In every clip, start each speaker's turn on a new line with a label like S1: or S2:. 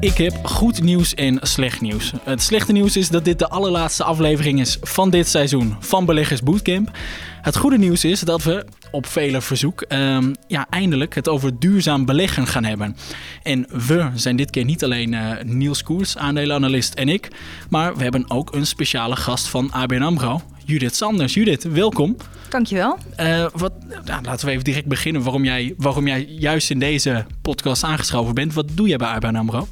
S1: Ik heb goed nieuws en slecht nieuws. Het slechte nieuws is dat dit de allerlaatste aflevering is van dit seizoen van Beleggers Bootcamp. Het goede nieuws is dat we op vele verzoek ehm, ja, eindelijk het over duurzaam beleggen gaan hebben. En we zijn dit keer niet alleen uh, Niels Koers, aandelenanalist en ik, maar we hebben ook een speciale gast van ABN AMRO, Judith Sanders. Judith, welkom.
S2: Dankjewel.
S1: Uh, wat, nou, laten we even direct beginnen waarom jij, waarom jij juist in deze podcast aangeschoven bent. Wat doe jij bij ABN AMRO?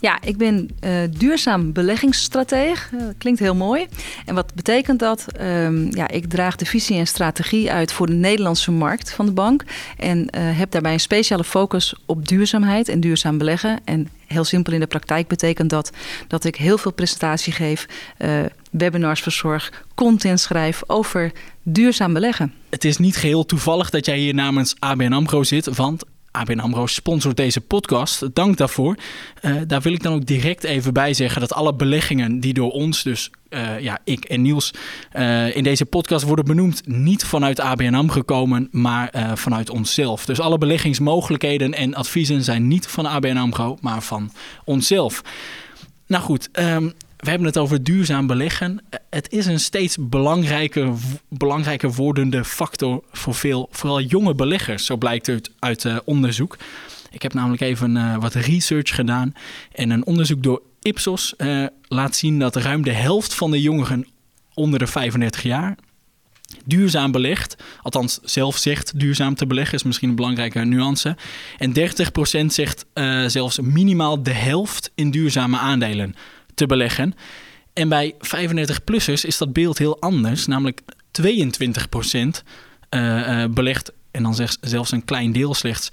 S2: Ja, ik ben uh, duurzaam beleggingsstrateeg. Uh, klinkt heel mooi. En wat betekent dat? Um, ja, ik draag de visie en strategie uit voor de Nederlandse markt van de bank. En uh, heb daarbij een speciale focus op duurzaamheid en duurzaam beleggen. En heel simpel in de praktijk betekent dat dat ik heel veel presentatie geef, webinars verzorg, content schrijf over duurzaam beleggen.
S1: Het is niet geheel toevallig dat jij hier namens ABN AMRO zit, want ABN AMRO sponsort deze podcast. Dank daarvoor. Uh, daar wil ik dan ook direct even bij zeggen dat alle beleggingen die door ons, dus uh, ja, ik en Niels, uh, in deze podcast worden benoemd, niet vanuit ABN AMRO gekomen, maar vanuit onszelf. Dus alle beleggingsmogelijkheden en adviezen zijn niet van ABN AMRO, maar van onszelf. Nou goed, um, we hebben het over duurzaam beleggen. Het is een steeds belangrijker, belangrijker wordende factor voor veel, vooral jonge beleggers. Zo blijkt het uit uh, onderzoek. Ik heb namelijk even uh, wat research gedaan. En een onderzoek door Ipsos uh, laat zien dat ruim de helft van de jongeren onder de 35 jaar duurzaam belegt. Althans, zelf zegt duurzaam te beleggen, is misschien een belangrijke nuance. En 30% zegt zelfs minimaal de helft in duurzame aandelen te beleggen. En bij 35-plussers is dat beeld heel anders. Namelijk 22 procent uh, belegt, en dan zegt zelfs een klein deel slechts,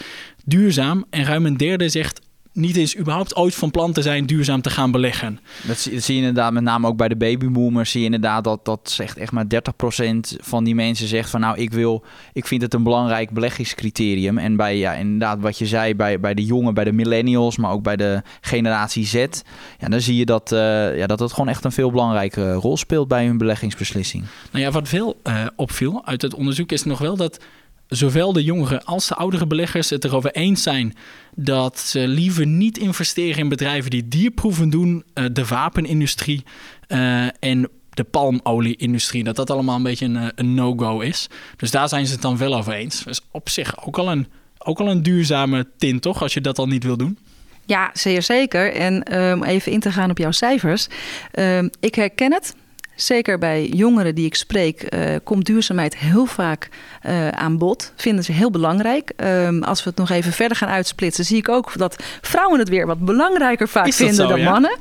S1: duurzaam. En ruim een derde zegt niet eens überhaupt ooit van plan te zijn duurzaam te gaan beleggen.
S3: Dat zie, je inderdaad met name ook bij de babyboomers. Zie je inderdaad dat, dat zegt echt maar 30% van die mensen zegt van nou ik wil, ik vind het een belangrijk beleggingscriterium. En bij ja, inderdaad wat je zei bij, bij de jongen, bij de millennials, maar ook bij de generatie Z. Ja, dan zie je dat, uh, ja, dat het gewoon echt een veel belangrijke rol speelt bij hun beleggingsbeslissing.
S1: Nou ja, wat veel uh, opviel uit het onderzoek is nog wel dat zowel de jongere als de oudere beleggers het erover eens zijn dat ze liever niet investeren in bedrijven die dierproeven doen, uh, de wapenindustrie uh, en de palmolie-industrie. Dat dat allemaal een beetje een, eh, een no-go is. Dus daar zijn ze het dan wel over eens. Dus op zich ook al een, ook al een duurzame tint, toch? Als je dat al niet wil doen.
S2: Ja, zeer zeker. En um, even in te gaan op jouw cijfers. Um, ik herken het. Zeker bij jongeren die ik spreek, uh, komt duurzaamheid heel vaak uh, aan bod. Vinden ze heel belangrijk. Um, als we het nog even verder gaan uitsplitsen, zie ik ook dat vrouwen het weer wat belangrijker vaak vinden
S1: zo,
S2: dan
S1: ja?
S2: mannen.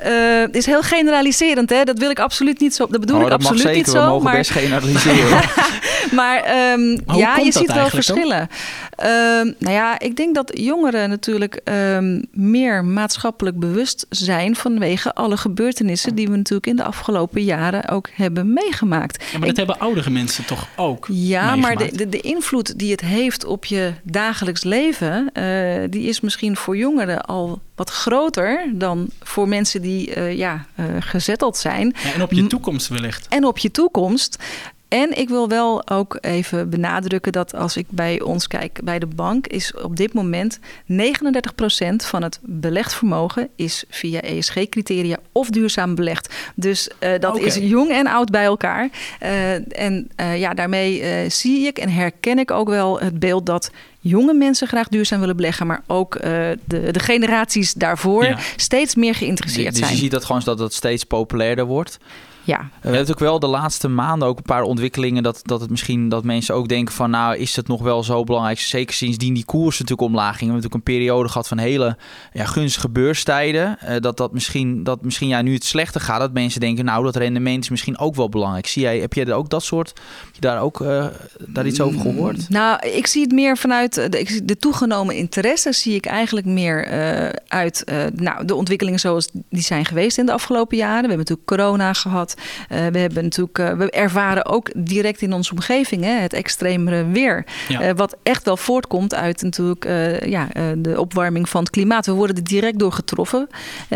S2: Uh, het is heel generaliserend, hè? Dat wil ik absoluut niet zo. Dat bedoel
S3: oh,
S2: ik
S3: dat
S2: absoluut
S3: mag
S2: niet zo.
S3: We mogen
S2: maar
S3: best generaliseren.
S2: maar um,
S1: Hoe
S2: ja, je ziet wel verschillen. Um, nou ja, ik denk dat jongeren natuurlijk meer maatschappelijk bewust zijn vanwege alle gebeurtenissen die we natuurlijk in de afgelopen jaren ook hebben meegemaakt.
S1: Ja, maar dat hebben oudere mensen toch ook
S2: Ja, maar de, de, de invloed die het heeft op je dagelijks leven, uh, die is misschien voor jongeren al wat groter dan voor mensen die uh, ja, uh, gezetteld zijn.
S1: Ja, en op je toekomst wellicht.
S2: En op je toekomst. En ik wil wel ook even benadrukken dat als ik bij ons kijk, bij de bank, is op dit moment 39% van het belegd vermogen is via ESG-criteria of duurzaam belegd. Dus uh, dat is jong en oud bij elkaar. Uh, en uh, ja, daarmee zie ik en herken ik ook wel het beeld dat jonge mensen graag duurzaam willen beleggen, maar ook uh, de, de, generaties daarvoor
S1: Ja.
S2: steeds meer geïnteresseerd
S3: dus je
S2: zijn.
S3: ziet dat gewoon dat het steeds populairder wordt.
S2: Ja.
S3: We hebben natuurlijk wel de laatste maanden ook een paar ontwikkelingen dat, dat het misschien dat mensen ook denken van nou is het nog wel zo belangrijk. Zeker sindsdien die koers natuurlijk omlaag gingen. We hebben natuurlijk een periode gehad van hele ja, gunstige beurstijden. Uh, dat dat misschien, dat misschien ja, nu het slechter gaat, dat mensen denken nou dat rendement is misschien ook wel belangrijk. Zie jij, heb jij ook dat soort, heb je daar ook uh, daar iets over gehoord?
S2: Nou, ik zie het meer vanuit de, de toegenomen interesse zie ik eigenlijk meer uh, uit nou, de ontwikkelingen zoals die zijn geweest in de afgelopen jaren. We hebben natuurlijk corona gehad. Uh, we hebben natuurlijk, uh, we ervaren ook direct in onze omgeving hè, het extremere weer.
S1: Ja.
S2: Uh, wat echt wel voortkomt uit natuurlijk ja, de opwarming van het klimaat. We worden er direct door getroffen.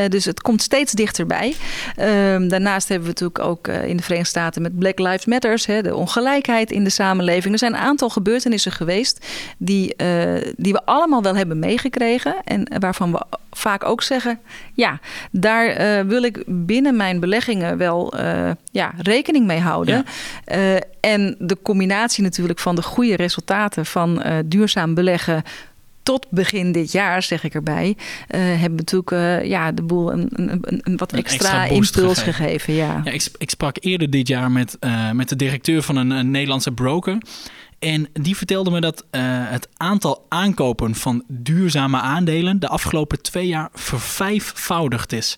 S2: dus het komt steeds dichterbij. Ehm, daarnaast hebben we natuurlijk ook in de Verenigde Staten met Black Lives Matters, hè, de ongelijkheid in de samenleving. Er zijn een aantal gebeurtenissen geweest die, die we allemaal wel hebben meegekregen en waarvan we vaak ook zeggen: ja, daar uh, wil ik binnen mijn beleggingen wel uh, ja, rekening mee houden. Ja. Uh, en de combinatie natuurlijk van de goede resultaten van duurzaam beleggen tot begin dit jaar, zeg ik erbij, hebben natuurlijk ja, de boel een, een, een wat extra, extra impuls gegeven. gegeven. ja.
S1: ja ik, ik, sprak eerder dit jaar met, met de directeur van een, een, Nederlandse broker. En die vertelde me dat het aantal aankopen van duurzame aandelen de afgelopen twee jaar vervijfvoudigd is.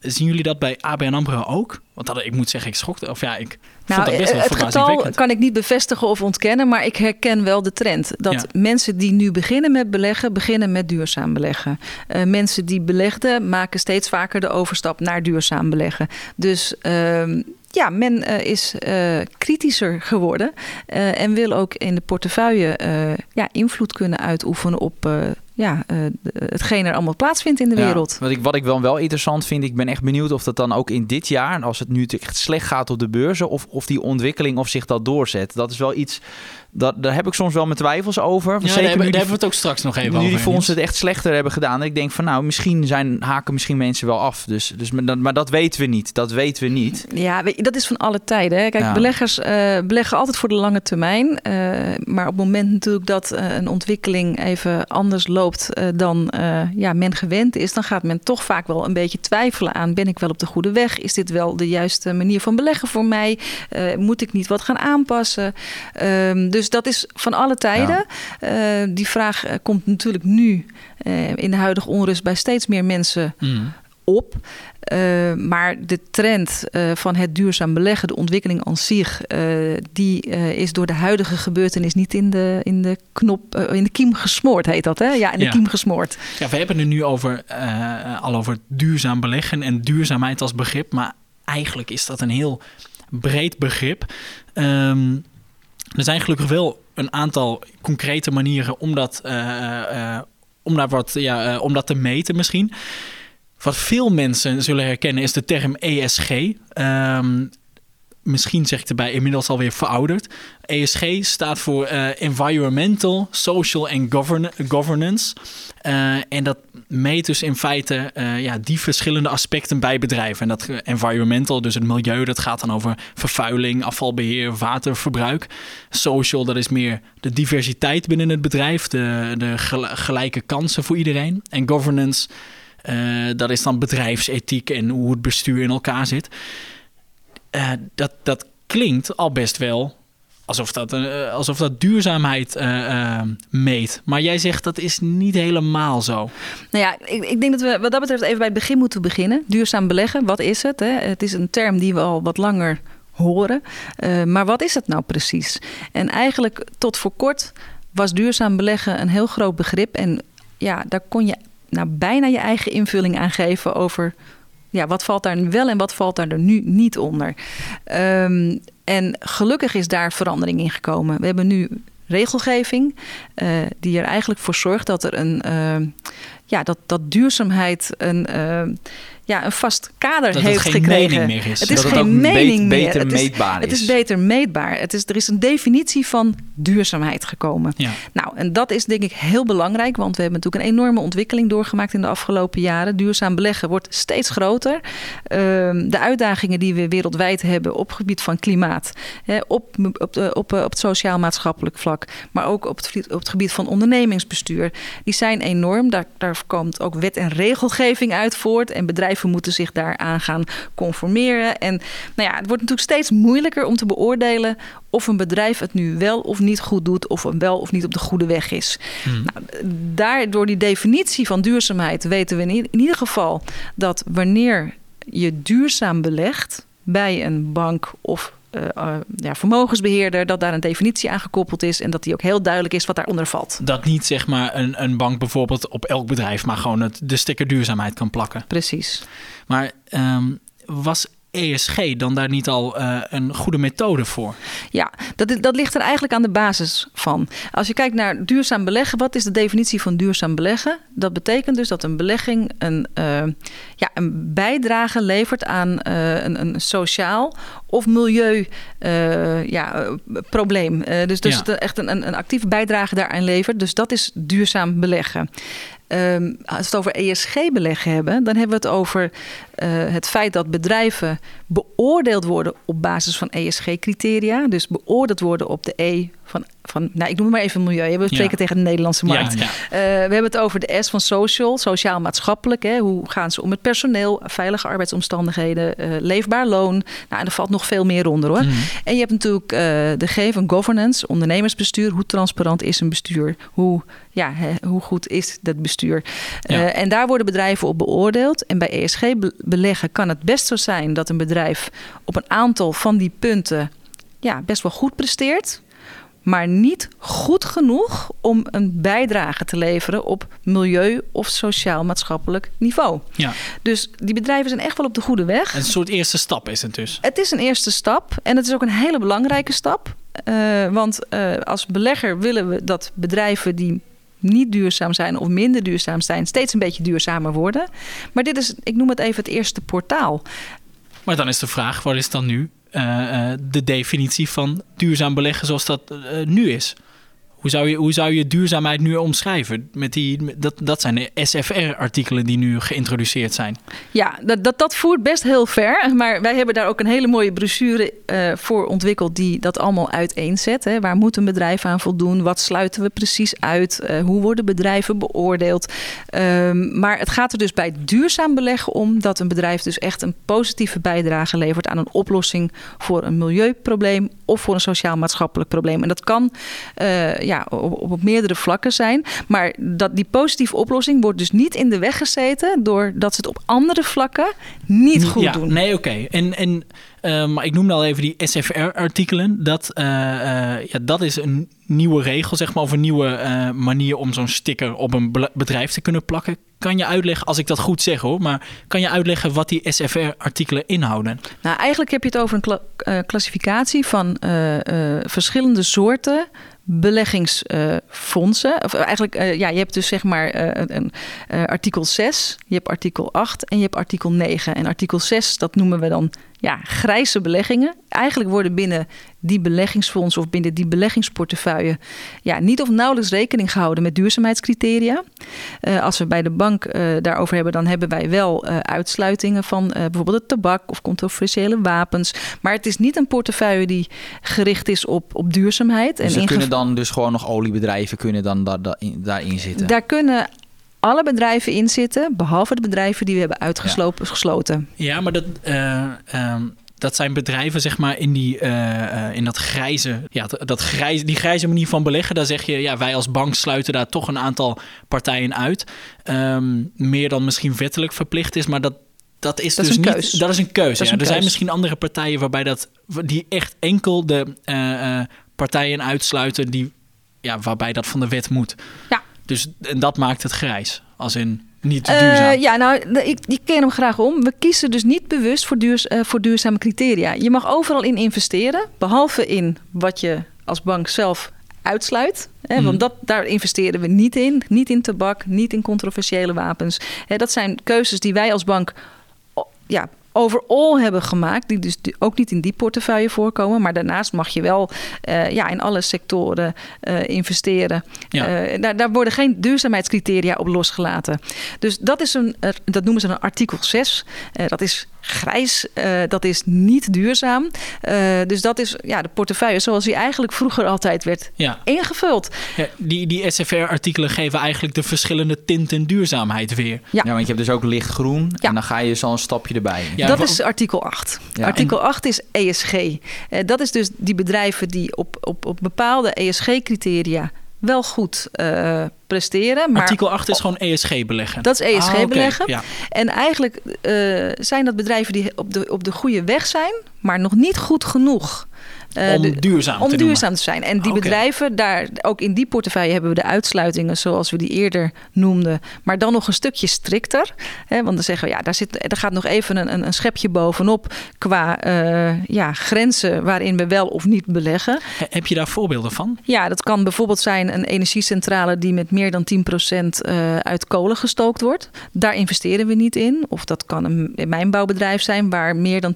S1: Zien jullie dat bij ABN AMRO ook? Want dat, ik moet zeggen, ik schokte. Of ja, ik nou, vond dat best wel
S2: het getal kan ik niet bevestigen of ontkennen, maar ik herken wel de trend. Dat mensen die nu beginnen met beleggen, beginnen met duurzaam beleggen. Uh, mensen die belegden, maken steeds vaker de overstap naar duurzaam beleggen. Dus... Uh, ja, men uh, is uh, kritischer geworden uh, en wil ook in de portefeuille ja, invloed kunnen uitoefenen op ja, uh, hetgeen er allemaal plaatsvindt in de wereld.
S3: Wat ik, wat ik wel, wel interessant vind, ik ben echt benieuwd of dat dan ook in dit jaar, als het nu echt slecht gaat op de beurzen, of, of die ontwikkeling of zich dat doorzet. Dat is wel iets dat, daar heb ik soms wel mijn twijfels over.
S1: Ja, Zeker daar, hebben, daar hebben we het ook straks nog even
S3: nu
S1: over.
S3: Nu die fondsen het echt slechter hebben gedaan. ik denk van nou, misschien zijn, haken misschien mensen wel af. Dus, dus, maar, maar dat weten we niet. Dat weten we niet.
S2: Ja, dat is van alle tijden. Hè. Kijk, beleggers uh, beleggen altijd voor de lange termijn. Uh, maar op het moment natuurlijk dat uh, een ontwikkeling even anders loopt dan ja, men gewend is, dan gaat men toch vaak wel een beetje twijfelen aan: ben ik wel op de goede weg? Is dit wel de juiste manier van beleggen voor mij? moet ik niet wat gaan aanpassen? Ehm, dus dat is van alle tijden. Ja. Uh, die vraag eh, komt natuurlijk nu uh, in de huidige onrust bij steeds meer mensen mm. Op. Uh, maar de trend uh, van het duurzaam beleggen, de ontwikkeling aan zich, uh, die is door de huidige gebeurtenis niet in de, in de knop, in de kiem gesmoord, heet dat hè? Ja, in de ja. kiem gesmoord.
S1: Ja, we hebben het nu over, al over duurzaam beleggen en duurzaamheid als begrip, maar eigenlijk is dat een heel breed begrip. Um, er zijn gelukkig wel een aantal concrete manieren om dat, om daar wat, ja, om dat te meten misschien. Wat veel mensen zullen herkennen is de term ESG. Um, misschien zeg ik erbij inmiddels alweer verouderd. ESG staat voor Environmental, Social en govern Governance. en dat meet dus in feite uh, ja, die verschillende aspecten bij bedrijven. En dat environmental, dus het milieu, dat gaat dan over vervuiling, afvalbeheer, waterverbruik. Social, dat is meer de diversiteit binnen het bedrijf, de, de gelijke kansen voor iedereen. En governance, uh, dat is dan bedrijfsethiek en hoe het bestuur in elkaar zit. Uh, dat, dat klinkt al best wel alsof dat, uh, alsof dat duurzaamheid meet. Maar jij zegt dat is niet helemaal zo.
S2: Nou ja, ik, ik, denk dat we wat dat betreft even bij het begin moeten beginnen. Duurzaam beleggen, wat is het? Hè? Het is een term die we al wat langer horen. maar wat is het nou precies? En eigenlijk tot voor kort was duurzaam beleggen een heel groot begrip. En ja, daar kon je nou bijna je eigen invulling aan geven over ja, wat valt daar wel en wat valt daar nu niet onder. Um, en gelukkig is daar verandering in gekomen. We hebben nu regelgeving uh, die er eigenlijk voor zorgt dat er een uh, ja, dat, dat duurzaamheid een. Uh, ja, een vast kader
S1: dat
S2: heeft
S1: het
S2: geen gekregen.
S1: Mening meer is.
S2: Het is
S3: dat
S2: geen
S3: het
S2: mening meer.
S3: beter
S2: het
S3: meetbaar
S2: is, Het is beter meetbaar. Het is, er is een definitie van duurzaamheid gekomen.
S1: Ja.
S2: Nou, en dat is denk ik heel belangrijk, want we hebben natuurlijk een enorme ontwikkeling doorgemaakt in de afgelopen jaren. Duurzaam beleggen wordt steeds groter. Uh, de uitdagingen die we wereldwijd hebben op gebied van klimaat, hè, op, op, op, op het sociaal-maatschappelijk vlak, maar ook op het, op het gebied van ondernemingsbestuur, die zijn enorm. Daar, daar komt ook wet en regelgeving uit voort en bedrijven moeten zich daaraan gaan conformeren. En nou ja, het wordt natuurlijk steeds moeilijker om te beoordelen of een bedrijf het nu wel of niet goed doet, of wel of niet op de goede weg is. Hmm. Nou, daar, door die definitie van duurzaamheid weten we in, in ieder geval dat wanneer je duurzaam belegt bij een bank of uh, uh, ja, vermogensbeheerder, dat daar een definitie aan gekoppeld is en dat die ook heel duidelijk is wat daaronder valt.
S1: Dat niet zeg maar een, een bank bijvoorbeeld op elk bedrijf, maar gewoon het, de sticker duurzaamheid kan plakken.
S2: Precies.
S1: Maar um, was ESG dan daar niet al uh, een goede methode voor?
S2: Ja, dat, dat ligt er eigenlijk aan de basis van. Als je kijkt naar duurzaam beleggen, wat is de definitie van duurzaam beleggen? Dat betekent dus dat een belegging een, uh, ja, een bijdrage levert aan uh, een, een, sociaal of milieu ja, probleem. dus dus ja. echt een, een actieve bijdrage daaraan levert. Dus dat is duurzaam beleggen. Ehm, als we het over ESG-beleggen hebben, dan hebben we het over uh, het feit dat bedrijven beoordeeld worden op basis van ESG-criteria. Dus beoordeeld worden op de E van, van nou, ik noem maar even milieu. We spreken tegen de Nederlandse markt. Ja, ja. Uh, we hebben het over de S van social, sociaal-maatschappelijk. Hoe gaan ze om met personeel, veilige arbeidsomstandigheden, uh, leefbaar loon. Nou, en er valt nog veel meer onder hoor. Mm. En je hebt natuurlijk uh, de G van governance, ondernemersbestuur. Hoe transparant is een bestuur? Hoe, ja, hè, hoe goed is dat bestuur? En daar worden bedrijven op beoordeeld. En bij ESG-beleggen kan het best zo zijn dat een bedrijf op een aantal van die punten ja, best wel goed presteert maar niet goed genoeg om een bijdrage te leveren op milieu- of sociaal-maatschappelijk niveau. Ja. Dus die bedrijven zijn echt wel op de goede weg.
S1: Een soort eerste stap is het dus.
S2: Het is een eerste stap en het is ook een hele belangrijke stap. Uh, want uh, als belegger willen we dat bedrijven die niet duurzaam zijn of minder duurzaam zijn, steeds een beetje duurzamer worden. Maar dit is, ik noem het even het eerste portaal.
S1: Maar dan is de vraag, wat is dan nu de definitie van duurzaam beleggen zoals dat uh, nu is. Hoe zou, je, hoe zou je duurzaamheid nu omschrijven? Met die, dat, dat zijn de SFR-artikelen die nu geïntroduceerd zijn.
S2: Ja, dat, dat, dat voert best heel ver. Maar wij hebben daar ook een hele mooie brochure uh, voor ontwikkeld... die dat allemaal uiteenzet. Hè. Waar moet een bedrijf aan voldoen? Wat sluiten we precies uit? Uh, hoe worden bedrijven beoordeeld? Um, maar het gaat er dus bij duurzaam beleggen om... dat een bedrijf dus echt een positieve bijdrage levert... aan een oplossing voor een milieuprobleem... of voor een sociaal-maatschappelijk probleem. En dat kan... Uh, ja, op, op, meerdere vlakken zijn. Maar dat die positieve oplossing wordt dus niet in de weg gezeten doordat ze het op andere vlakken niet goed
S1: ja,
S2: doen.
S1: Nee, oké. Okay. En, en uh, maar ik noemde al even die SFR-artikelen. Dat, uh, uh, ja, dat is een nieuwe regel, zeg maar, of een nieuwe manier om zo'n sticker op een bedrijf te kunnen plakken. Kan je uitleggen, als ik dat goed zeg hoor, maar kan je uitleggen wat die SFR-artikelen inhouden?
S2: Nou, eigenlijk heb je het over een kla klassificatie van verschillende soorten beleggingsfondsen. Of eigenlijk, uh, ja, je hebt dus zeg maar uh, een, artikel 6, je hebt artikel 8 en je hebt artikel 9. En artikel 6, dat noemen we dan ja, grijze beleggingen. Eigenlijk worden binnen die beleggingsfonds of binnen die beleggingsportefeuille ja, niet of nauwelijks rekening gehouden met duurzaamheidscriteria. Uh, als we bij de bank uh, daarover hebben, dan hebben wij wel uh, uitsluitingen van bijvoorbeeld het tabak of controversiële wapens. Maar het is niet een portefeuille die gericht is op, op duurzaamheid.
S3: Dus en er kunnen dan dus gewoon nog oliebedrijven kunnen dan da da daarin zitten?
S2: Daar kunnen alle bedrijven in zitten, behalve de bedrijven die we hebben uitgesloten.
S1: Ja, maar dat, uh, um, dat zijn bedrijven, zeg maar, in, die, uh, in dat grijze, ja, dat grijze, die grijze manier van beleggen. Daar zeg je, ja, wij als bank sluiten daar toch een aantal partijen uit. Um, meer dan misschien wettelijk verplicht is, maar dat, dat is dat dus is niet. Keus. Dat is een keuze. Ja. Een er keus. zijn misschien andere partijen waarbij dat, die echt enkel de uh, partijen uitsluiten die, ja, waarbij dat van de wet moet.
S2: Ja.
S1: Dus en dat maakt het grijs. Als in niet duurzaam.
S2: Uh, ja, nou, ik, ik ken hem graag om. We kiezen dus niet bewust voor, uh, voor duurzame criteria. Je mag overal in investeren, behalve in wat je als bank zelf uitsluit. Hè, mm. Want dat, daar investeren we niet in. Niet in tabak, niet in controversiële wapens. Hè, dat zijn keuzes die wij als bank ja, overall hebben gemaakt, die dus ook niet in die portefeuille voorkomen. Maar daarnaast mag je wel uh, ja, in alle sectoren uh, investeren. Ja. Uh, daar, daar, worden geen duurzaamheidscriteria op losgelaten. Dus dat is een, dat noemen ze een artikel 6. dat is grijs, uh, dat is niet duurzaam. Uh, dus dat is ja, de portefeuille zoals die eigenlijk vroeger altijd werd ja. ingevuld.
S1: Ja, die die SFR-artikelen geven eigenlijk de verschillende tinten duurzaamheid weer.
S3: Ja, ja want je hebt dus ook lichtgroen en dan ga je zo'n stapje erbij.
S2: Ja, dat is artikel 8. artikel 8 is ESG. Uh, dat is dus die bedrijven die op, op, op bepaalde ESG-criteria wel goed uh, presteren. Maar
S1: Artikel 8 is gewoon ESG beleggen.
S2: Dat is ESG ah, beleggen. Okay. Ja. En eigenlijk uh, zijn dat bedrijven die op de, op de goede weg zijn, maar nog niet goed genoeg.
S1: Uh, om duurzaam,
S2: om
S1: te,
S2: duurzaam te zijn. En die okay. bedrijven, daar, ook in die portefeuille hebben we de uitsluitingen zoals we die eerder noemden. Maar dan nog een stukje strikter. Hè, want dan zeggen we, ja, daar, zit, er gaat nog even een, een, een schepje bovenop qua uh, ja, grenzen waarin we wel of niet beleggen.
S1: Heb je daar voorbeelden van?
S2: Ja, dat kan bijvoorbeeld zijn een energiecentrale die met meer dan 10% uh, uit kolen gestookt wordt. Daar investeren we niet in. Of dat kan een mijnbouwbedrijf zijn waar meer dan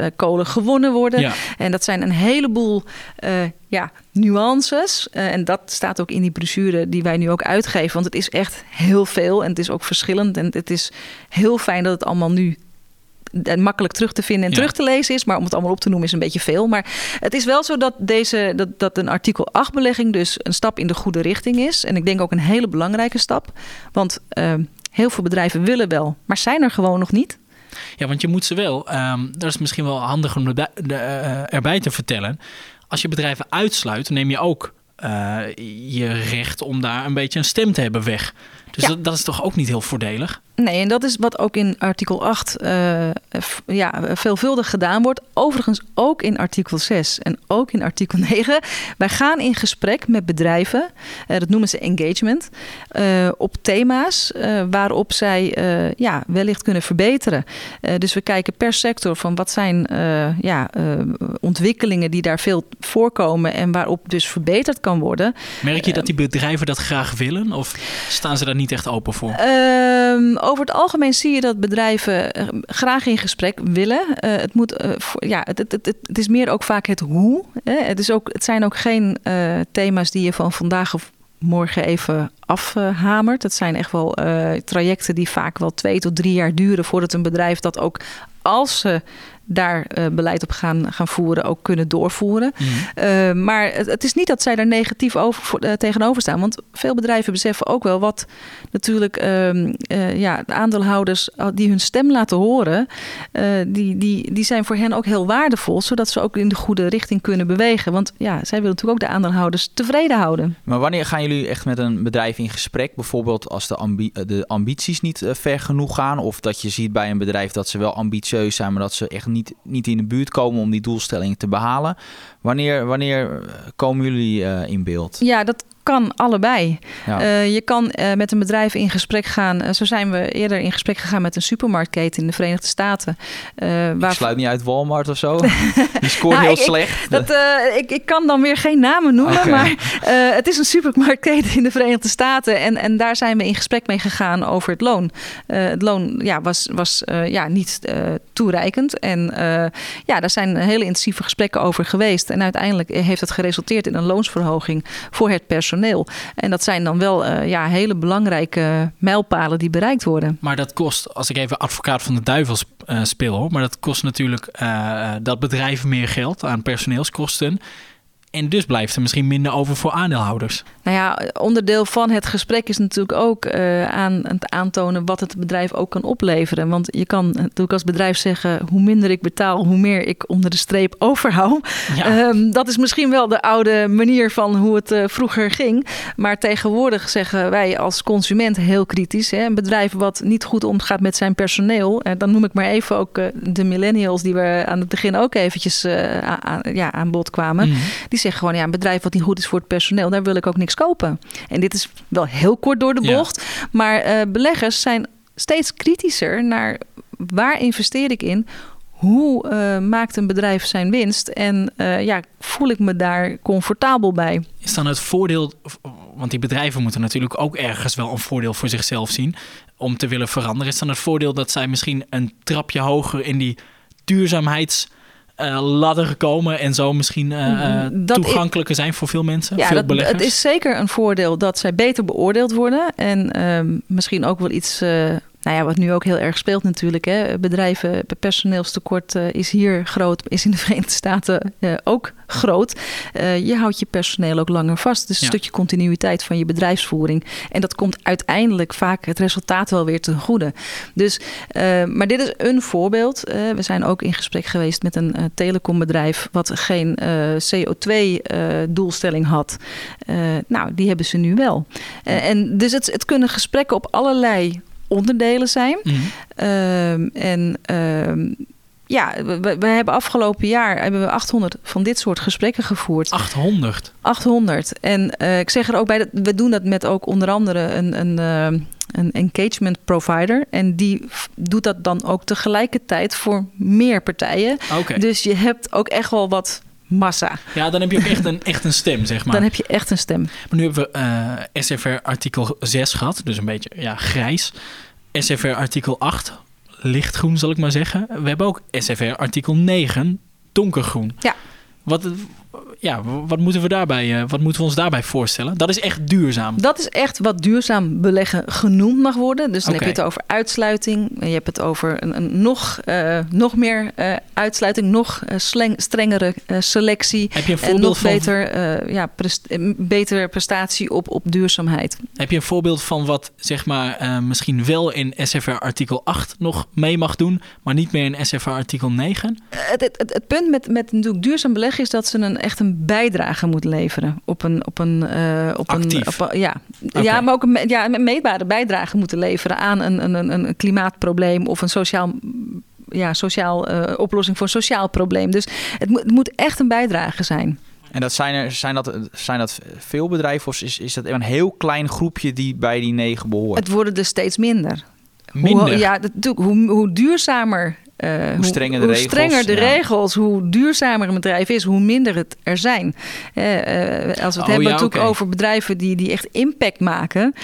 S2: 10% kolen gewonnen worden. Ja. En dat zijn een heleboel uh, ja, nuances. Uh, en dat staat ook in die brochure die wij nu ook uitgeven. Want het is echt heel veel en het is ook verschillend. En het is heel fijn dat het allemaal nu makkelijk terug te vinden en terug te lezen is. Maar om het allemaal op te noemen is een beetje veel. Maar het is wel zo dat, deze, dat, dat een artikel 8 belegging dus een stap in de goede richting is. En ik denk ook een hele belangrijke stap. Want uh, heel veel bedrijven willen wel, maar zijn er gewoon nog niet.
S1: Ja, want je moet ze wel. Um, dat is misschien wel handig om de, uh, erbij te vertellen. Als je bedrijven uitsluit, neem je ook uh, je recht om daar een beetje een stem te hebben weg. Dus ja. dat, dat, is toch ook niet heel voordelig?
S2: Nee, en dat is wat ook in artikel 8 uh, ja, veelvuldig gedaan wordt. Overigens ook in artikel 6 en ook in artikel 9. Wij gaan in gesprek met bedrijven, uh, dat noemen ze engagement, uh, op thema's waarop zij ja, wellicht kunnen verbeteren. dus we kijken per sector van wat zijn ja, ontwikkelingen die daar veel voorkomen en waarop dus verbeterd kan worden.
S1: Merk je dat die bedrijven dat graag willen of staan ze daar niet echt open voor?
S2: Over het algemeen zie je dat bedrijven eh, graag in gesprek willen. Uh, het, moet, voor, ja, het, het, het, is meer ook vaak het hoe. Hè? Het, is ook, het zijn ook geen thema's die je van vandaag of morgen even afhamert. Het zijn echt wel trajecten die vaak wel twee tot drie jaar duren voordat een bedrijf dat ook als ze daar uh, beleid op gaan, gaan voeren, ook kunnen doorvoeren. Mm. Uh, maar het, het, is niet dat zij daar negatief over, uh, tegenover staan. Want veel bedrijven beseffen ook wel wat natuurlijk ehm, ja, de aandeelhouders die hun stem laten horen, die, die, die zijn voor hen ook heel waardevol, zodat ze ook in de goede richting kunnen bewegen. Want ja, zij willen natuurlijk ook de aandeelhouders tevreden houden.
S3: Maar wanneer gaan jullie echt met een bedrijf in gesprek? Bijvoorbeeld als de, ambi de ambities niet ver genoeg gaan, of dat je ziet bij een bedrijf dat ze wel ambitieus zijn, maar dat ze echt niet, niet in de buurt komen om die doelstellingen te behalen. Wanneer, wanneer komen jullie uh, in beeld?
S2: Ja, dat kan allebei. Ja. Uh, je kan uh, met een bedrijf in gesprek gaan. Uh, zo zijn we eerder in gesprek gegaan met een supermarktketen in de Verenigde Staten.
S3: waar... Ik sluit niet uit Walmart of zo. Die scoort nou, heel
S2: ik,
S3: slecht.
S2: Dat, ik, ik kan dan weer geen namen noemen. Okay. Maar het is een supermarktketen in de Verenigde Staten. En, en daar zijn we in gesprek mee gegaan over het loon. het loon ja, was, was ja, niet toereikend. En ja, daar zijn hele intensieve gesprekken over geweest. En uiteindelijk heeft het geresulteerd in een loonsverhoging voor het personeel. En dat zijn dan wel uh, ja, hele belangrijke mijlpalen die bereikt worden.
S1: Maar dat kost, als ik even advocaat van de duivel uh, speel, hoor, maar dat kost natuurlijk uh, dat bedrijf meer geld aan personeelskosten. En dus blijft er misschien minder over voor aandeelhouders.
S2: Nou ja, onderdeel van het gesprek is natuurlijk ook uh, aan het aantonen wat het bedrijf ook kan opleveren. Want je kan natuurlijk als bedrijf zeggen: hoe minder ik betaal, hoe meer ik onder de streep overhoud. Ja. Um, dat is misschien wel de oude manier van hoe het uh, vroeger ging. Maar tegenwoordig zeggen wij als consument heel kritisch: hè, een bedrijf wat niet goed omgaat met zijn personeel. Uh, dan noem ik maar even ook de millennials, die we aan het begin ook eventjes aan, ja, aan bod kwamen. Mm. Die gewoon, ja, een bedrijf wat niet goed is voor het personeel, daar wil ik ook niks kopen. En dit is wel heel kort door de bocht. Ja. Maar uh, beleggers zijn steeds kritischer naar waar investeer ik in? Hoe uh, maakt een bedrijf zijn winst? En uh, ja, voel ik me daar comfortabel bij?
S1: Is dan het voordeel, want die bedrijven moeten natuurlijk ook ergens wel een voordeel voor zichzelf zien om te willen veranderen. Is dan het voordeel dat zij misschien een trapje hoger in die duurzaamheids uh, ladder gekomen en zo misschien uh, toegankelijker is, zijn voor veel mensen,
S2: ja,
S1: veel
S2: dat,
S1: beleggers?
S2: Het is zeker een voordeel dat zij beter beoordeeld worden en uh, misschien ook wel iets nou ja, wat nu ook heel erg speelt natuurlijk. Hè. Bedrijven, personeelstekort uh, is hier groot, is in de Verenigde Staten uh, ook groot. Uh, je houdt je personeel ook langer vast. Dus een stukje continuïteit van je bedrijfsvoering. En dat komt uiteindelijk vaak het resultaat wel weer ten goede. Dus, maar dit is een voorbeeld. we zijn ook in gesprek geweest met een telecombedrijf wat geen CO2-doelstelling had. nou, die hebben ze nu wel. en dus het, het kunnen gesprekken op allerlei onderdelen zijn. Mm -hmm. um, en um, ja, we, we, hebben afgelopen jaar hebben we 800 van dit soort gesprekken gevoerd.
S1: 800?
S2: 800. En uh, ik zeg er ook bij, dat we doen dat met ook onder andere een, een, uh, een engagement provider. En die doet dat dan ook tegelijkertijd voor meer partijen.
S1: Okay.
S2: Dus je hebt ook echt wel wat massa.
S1: Ja, dan heb je ook echt een, echt een stem, zeg maar.
S2: Dan heb je echt een stem.
S1: Maar nu hebben we uh, SFR artikel 6 gehad, dus een beetje ja, grijs. SFR artikel 8, lichtgroen zal ik maar zeggen. We hebben ook SFR artikel 9, donkergroen.
S2: Ja.
S1: Wat, ja, wat moeten, we daarbij, wat moeten we ons daarbij voorstellen? Dat is echt duurzaam.
S2: Dat is echt wat duurzaam beleggen genoemd mag worden. Dus dan heb je het over uitsluiting. Je hebt het over een, een nog, uh, nog meer uh, uitsluiting, nog strengere selectie.
S1: Heb je een voorbeeld en
S2: nog beter, ja, prest betere prestatie op, op duurzaamheid.
S1: Heb je een voorbeeld van wat zeg maar misschien wel in SFR artikel 8 nog mee mag doen, maar niet meer in SFR artikel 9?
S2: Het, het, het, het, punt met, met natuurlijk duurzaam beleggen is dat ze een, echt een bijdrage moet leveren op een. Op een, op
S1: Actief.
S2: een op, ja. Okay. ja, maar ook een, ja, een meetbare bijdrage moeten leveren aan een, een, een klimaatprobleem of een sociaal ja, sociaal, uh, oplossing voor een sociaal probleem. Dus het, moet, het moet echt een bijdrage zijn.
S3: En dat zijn, er, zijn, dat, zijn dat veel bedrijven of is, is dat een heel klein groepje die bij die negen behoort?
S2: Het worden er steeds minder.
S1: Minder?
S2: Hoe, ja, hoe, hoe duurzamer
S3: uh, hoe strenger de,
S2: hoe
S3: regels,
S2: strenger de regels, hoe duurzamer een bedrijf is, hoe minder het er zijn. Uh, als we het
S1: oh,
S2: hebben
S1: ja,
S2: natuurlijk
S1: okay.
S2: over bedrijven die, die echt impact maken.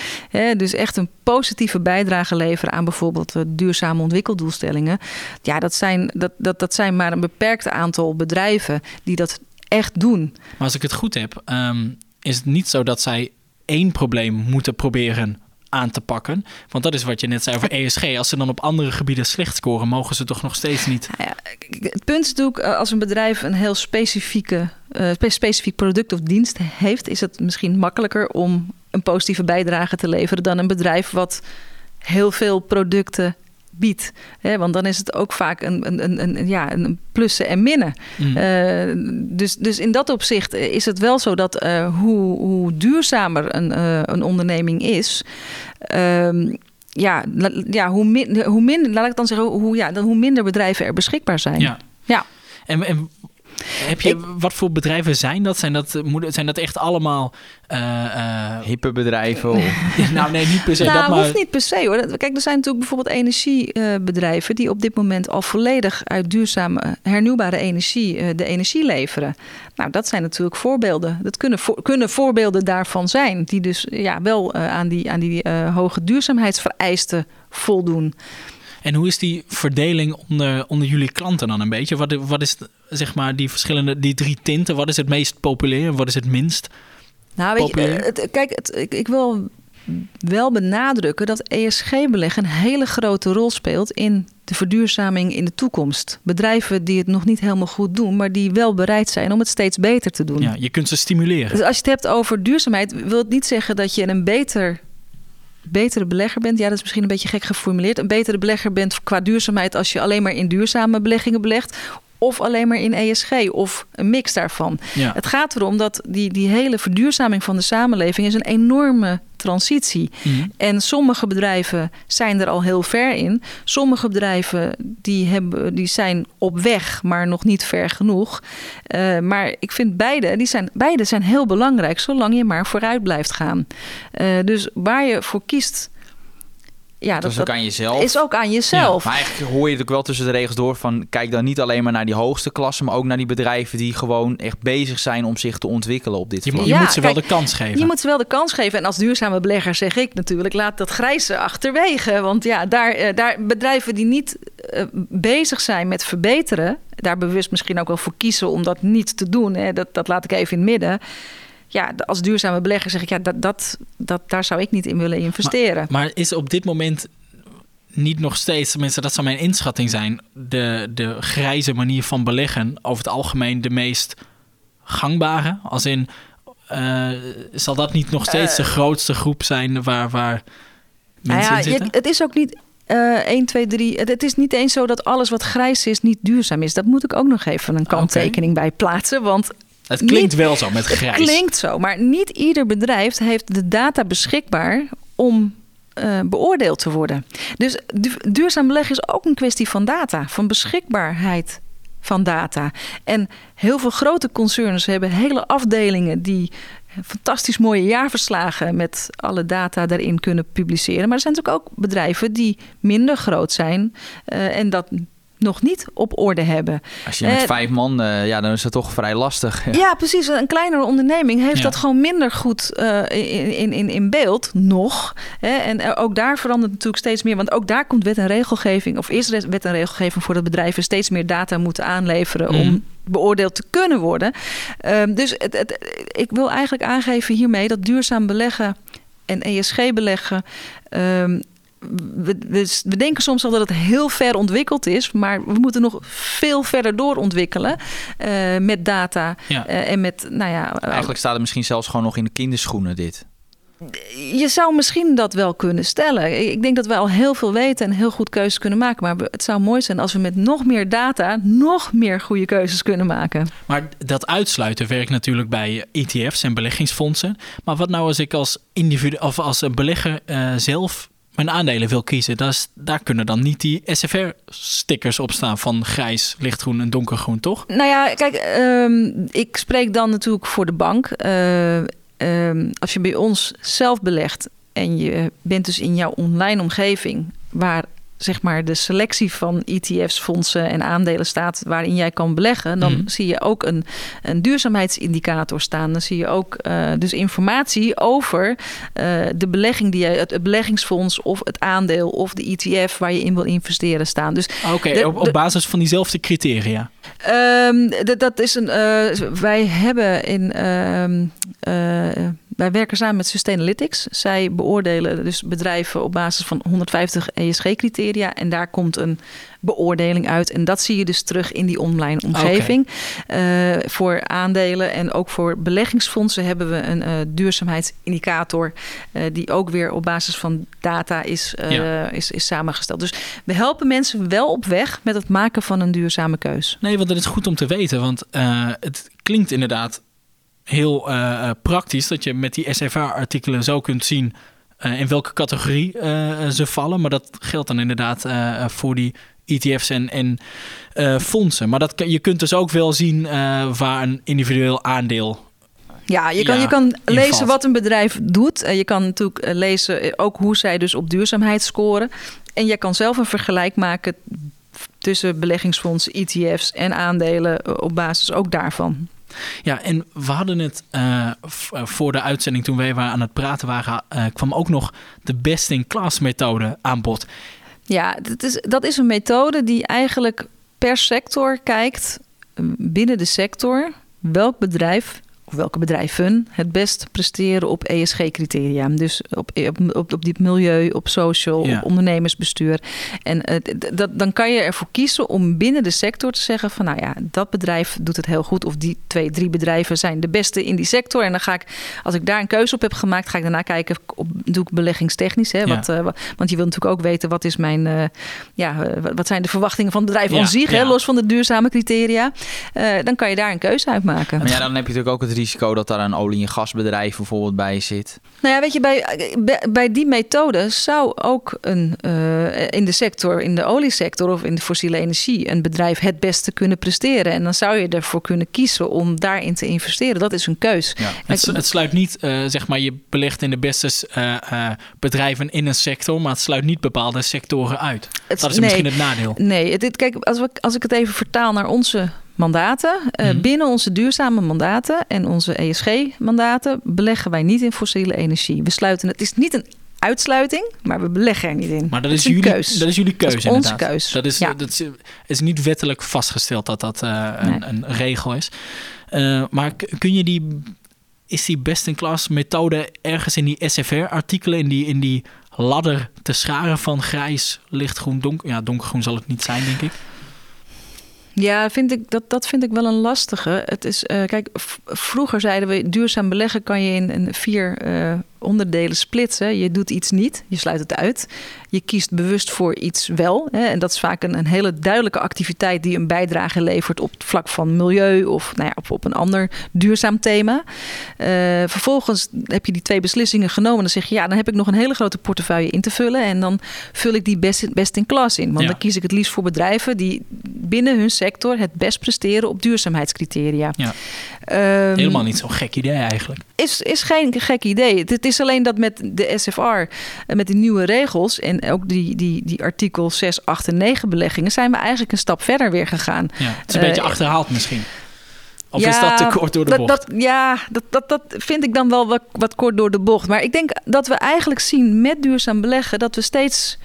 S2: dus echt een positieve bijdrage leveren aan bijvoorbeeld duurzame ontwikkeldoelstellingen. Ja, dat zijn, dat, dat, dat zijn maar een beperkt aantal bedrijven die dat echt doen.
S1: Maar als ik het goed heb, um, is het niet zo dat zij één probleem moeten proberen aan te pakken. Want dat is wat je net zei over ESG. Als ze dan op andere gebieden slecht scoren, mogen ze toch nog steeds niet.
S2: Nou ja, het punt is natuurlijk, als een bedrijf een heel specifieke, uh, specifiek product of dienst heeft, is het misschien makkelijker om een positieve bijdrage te leveren dan een bedrijf wat heel veel producten biedt. Hè, want dan is het ook vaak een, een, een, een ja, een plussen en minnen.
S1: Mm.
S2: Uh, dus, dus in dat opzicht is het wel zo dat uh, hoe, hoe duurzamer een, uh, een onderneming is. ehm, ja, ja hoe, min, hoe minder, laat ik dan zeggen, hoe, ja, dan hoe minder bedrijven er beschikbaar zijn.
S1: Ja.
S2: ja.
S1: En, en heb je, ik, wat voor bedrijven zijn dat? Zijn dat, zijn dat echt allemaal... Uh, uh,
S3: Hippe bedrijven? Of...
S1: nou nee, niet per se
S2: nou,
S1: dat, maar...
S2: hoeft niet per se hoor. Kijk, er zijn natuurlijk bijvoorbeeld energiebedrijven... die op dit moment al volledig uit duurzame hernieuwbare energie... Uh, de energie leveren. Nou, dat zijn natuurlijk voorbeelden. Dat kunnen, voor, kunnen voorbeelden daarvan zijn... die dus ja, wel aan die, aan die hoge duurzaamheidsvereisten voldoen.
S1: En hoe is die verdeling onder, onder jullie klanten dan een beetje? Wat, wat is zeg maar die verschillende, die drie tinten? Wat is het meest populair en wat is het minst
S2: nou, weet
S1: populair?
S2: Je, het, kijk, het, ik, ik wil wel benadrukken dat ESG-beleg een hele grote rol speelt in de verduurzaming in de toekomst. Bedrijven die het nog niet helemaal goed doen, maar die wel bereid zijn om het steeds beter te doen.
S1: Ja, je kunt ze stimuleren.
S2: Dus als je het hebt over duurzaamheid, wil het niet zeggen dat je een beter betere belegger bent. Ja, dat is misschien een beetje gek geformuleerd. Een betere belegger bent qua duurzaamheid als je alleen maar in duurzame beleggingen belegt. Of alleen maar in ESG of een mix daarvan.
S1: Ja.
S2: Het gaat erom dat die, die hele verduurzaming van de samenleving is een enorme transitie.
S1: Mm.
S2: En sommige bedrijven zijn er al heel ver in. Sommige bedrijven die hebben, die zijn op weg, maar nog niet ver genoeg. Uh, maar ik vind beide, die zijn, beide zijn heel belangrijk, zolang je maar vooruit blijft gaan. Uh, dus waar je voor kiest. Ja,
S3: dat, dat is ook aan jezelf.
S2: Is ook aan jezelf.
S3: Ja, maar eigenlijk hoor je natuurlijk wel tussen de regels door van kijk dan niet alleen maar naar die hoogste klassen, maar ook naar die bedrijven die gewoon echt bezig zijn om zich te ontwikkelen op dit
S1: je,
S3: vlak.
S1: Je
S2: Ja,
S1: moet ze wel de kans geven.
S2: Je moet ze wel de kans geven. En als duurzame belegger zeg ik natuurlijk, laat dat grijze achterwege. Want ja, daar, uh, daar bedrijven die niet uh, bezig zijn met verbeteren, daar bewust misschien ook wel voor kiezen om dat niet te doen. Hè, dat, dat laat ik even in het midden ja, als duurzame belegger zeg ik, ja, dat, dat, dat, daar zou ik niet in willen investeren.
S1: Maar, maar is op dit moment niet nog steeds, tenminste dat zou mijn inschatting zijn, de, de grijze manier van beleggen over het algemeen de meest gangbare? Als in, uh, zal dat niet nog steeds uh, de grootste groep zijn waar, waar mensen
S2: nou ja,
S1: in zitten?
S2: Je, het is ook niet uh, 1, 2, 3. Het, het, is niet eens zo dat alles wat grijs is niet duurzaam is. Dat moet ik ook nog even een kanttekening okay. bij plaatsen, want...
S1: Het klinkt niet, wel zo met grijs.
S2: Het klinkt zo, maar niet ieder bedrijf heeft de data beschikbaar om uh, beoordeeld te worden. Dus du duurzaam beleggen is ook een kwestie van data, van beschikbaarheid van data. En heel veel grote concerns hebben hele afdelingen die fantastisch mooie jaarverslagen met alle data daarin kunnen publiceren. Maar er zijn natuurlijk ook bedrijven die minder groot zijn uh, en dat nog niet op orde hebben.
S3: Als je met uh, vijf man, uh, ja, dan is dat toch vrij lastig.
S2: Ja, precies. Een kleinere onderneming heeft
S1: Ja.
S2: dat gewoon minder goed uh, in, in, in beeld nog. Hè? En ook daar verandert natuurlijk steeds meer. Want ook daar komt wet en regelgeving, of is wet en regelgeving voor dat bedrijven steeds meer data moeten aanleveren
S1: Mm.
S2: om beoordeeld te kunnen worden. Ehm, dus het, het, ik wil eigenlijk aangeven hiermee dat duurzaam beleggen en ESG beleggen. Ehm, we, we, denken soms al dat het heel ver ontwikkeld is, maar we moeten nog veel verder doorontwikkelen uh, met data uh, en met, nou ja.
S3: Eigenlijk staat het misschien zelfs gewoon nog in de kinderschoenen dit.
S2: Je zou misschien dat wel kunnen stellen. Ik denk dat we al heel veel weten en heel goed keuzes kunnen maken. Maar het zou mooi zijn als we met nog meer data nog meer goede keuzes kunnen maken.
S1: Maar dat uitsluiten werkt natuurlijk bij ETF's en beleggingsfondsen. Maar wat nou als ik als individu of als belegger uh, zelf mijn aandelen wil kiezen, dat daar kunnen dan niet die SFR-stickers op staan van grijs, lichtgroen en donkergroen, toch?
S2: Nou ja, kijk, um, ik spreek dan natuurlijk voor de bank. Uh, um, als je bij ons zelf belegt en je bent dus in jouw online omgeving, waar zeg maar de selectie van ETF's, fondsen en aandelen staat waarin jij kan beleggen, dan mhm. zie je ook een, een duurzaamheidsindicator staan. Dan zie je ook uh, dus informatie over uh, de belegging die je, het, het, beleggingsfonds of het aandeel of de ETF waar je in wil investeren staan. Dus
S1: oké, op, op basis van diezelfde criteria.
S2: Um, dat is een. Uh, wij hebben in. Wij werken samen met Sustainalytics. Zij beoordelen dus bedrijven op basis van 150 ESG-criteria. En daar komt een beoordeling uit. En dat zie je dus terug in die online omgeving. Okay. Uh, voor aandelen en ook voor beleggingsfondsen hebben we een uh, duurzaamheidsindicator. Uh, die ook weer op basis van data is, ja. is, is samengesteld. Dus we helpen mensen wel op weg met het maken van een duurzame keus.
S1: Nee, want dat is goed om te weten. Want het klinkt inderdaad heel uh, praktisch dat je met die SFA-artikelen zo kunt zien uh, in welke categorie uh, ze vallen. Maar dat geldt dan inderdaad voor die ETF's en, en fondsen. Maar dat, je kunt dus ook wel zien waar een individueel aandeel
S2: ja, je kan, je kan lezen wat een bedrijf doet. Je kan natuurlijk lezen ook hoe zij dus op duurzaamheid scoren. En je kan zelf een vergelijk maken tussen beleggingsfondsen, ETF's en aandelen op basis ook daarvan.
S1: Ja, en we hadden het uh, voor de uitzending toen wij aan het praten waren, uh, kwam ook nog de best-in-class methode aan bod.
S2: Ja, dat is, dat is een methode die eigenlijk per sector kijkt binnen de sector welk bedrijf welke bedrijven het best presteren op ESG-criteria. Dus op, op, op, dit milieu, op social, op ondernemersbestuur. En uh, dat, dan kan je ervoor kiezen om binnen de sector te zeggen van nou ja, dat bedrijf doet het heel goed. Of die twee, drie bedrijven zijn de beste in die sector. En dan ga ik, als ik daar een keuze op heb gemaakt, ga ik daarna kijken, op, doe ik beleggingstechnisch. Hè, ja. wat, uh, want je wilt natuurlijk ook weten wat is mijn, uh, ja, wat zijn de verwachtingen van het bedrijf ja, zich, hè, los van de duurzame criteria. dan kan je daar een keuze uit maken.
S3: Maar ja, dan heb je natuurlijk ook het risico dat daar een olie- en gasbedrijf bijvoorbeeld bij zit?
S2: Nou ja, weet je, bij, bij die methode zou ook een, uh, in de sector, in de oliesector of in de fossiele energie, een bedrijf het beste kunnen presteren. En dan zou je ervoor kunnen kiezen om daarin te investeren. Dat is een keus.
S1: Ja. Het, het, sluit niet, uh, zeg maar, je belegt in de beste uh, bedrijven in een sector, maar het sluit niet bepaalde sectoren uit. Het, dat is nee, misschien het nadeel.
S2: Nee, dit, kijk, als, we, als ik het even vertaal naar onze mandaten. Uh, mm. Binnen onze duurzame mandaten en onze ESG-mandaten beleggen wij niet in fossiele energie. We sluiten het. is niet een uitsluiting, maar we beleggen er niet in.
S1: Maar dat, is, jullie keus. Dat is jullie keuze.
S2: Dat is onze keus.
S1: Dat is, ja. dat is, is, niet wettelijk vastgesteld dat dat uh, een, nee. een, regel is. Uh, maar kun je die. Is die best-in-class methode ergens in die SFR-artikelen, in die, in die ladder te scharen van grijs, lichtgroen, donker? Ja, donkergroen zal het niet zijn, denk ik.
S2: Ja, vind ik, dat, dat vind ik wel een lastige. Het is, uh, kijk, vroeger zeiden we duurzaam beleggen kan je in, in vier uh, onderdelen splitsen. Je doet iets niet, je sluit het uit. Je kiest bewust voor iets wel. Hè, en dat is vaak een, een, hele duidelijke activiteit die een bijdrage levert op het vlak van milieu of nou ja, op, op een ander duurzaam thema. Uh, vervolgens heb je die twee beslissingen genomen. Dan zeg je ja, dan heb ik nog een hele grote portefeuille in te vullen. En dan vul ik die best, best in klas in. Want ja. dan kies ik het liefst voor bedrijven die binnen hun sector het best presteren op duurzaamheidscriteria.
S1: Ja. Um, Helemaal niet zo'n gek idee eigenlijk.
S2: Is, is geen gek idee. Het is alleen dat met de SFR, eh, met de nieuwe regels en ook die, die, die artikel 6, 8 en 9 beleggingen, zijn we eigenlijk een stap verder weer gegaan.
S1: Ja, het is een uh, beetje achterhaald misschien. Of ja, is dat te kort door de bocht?
S2: Dat, ja, dat, dat, dat vind ik dan wel wat, wat kort door de bocht. Maar ik denk dat we eigenlijk zien met duurzaam beleggen dat we steeds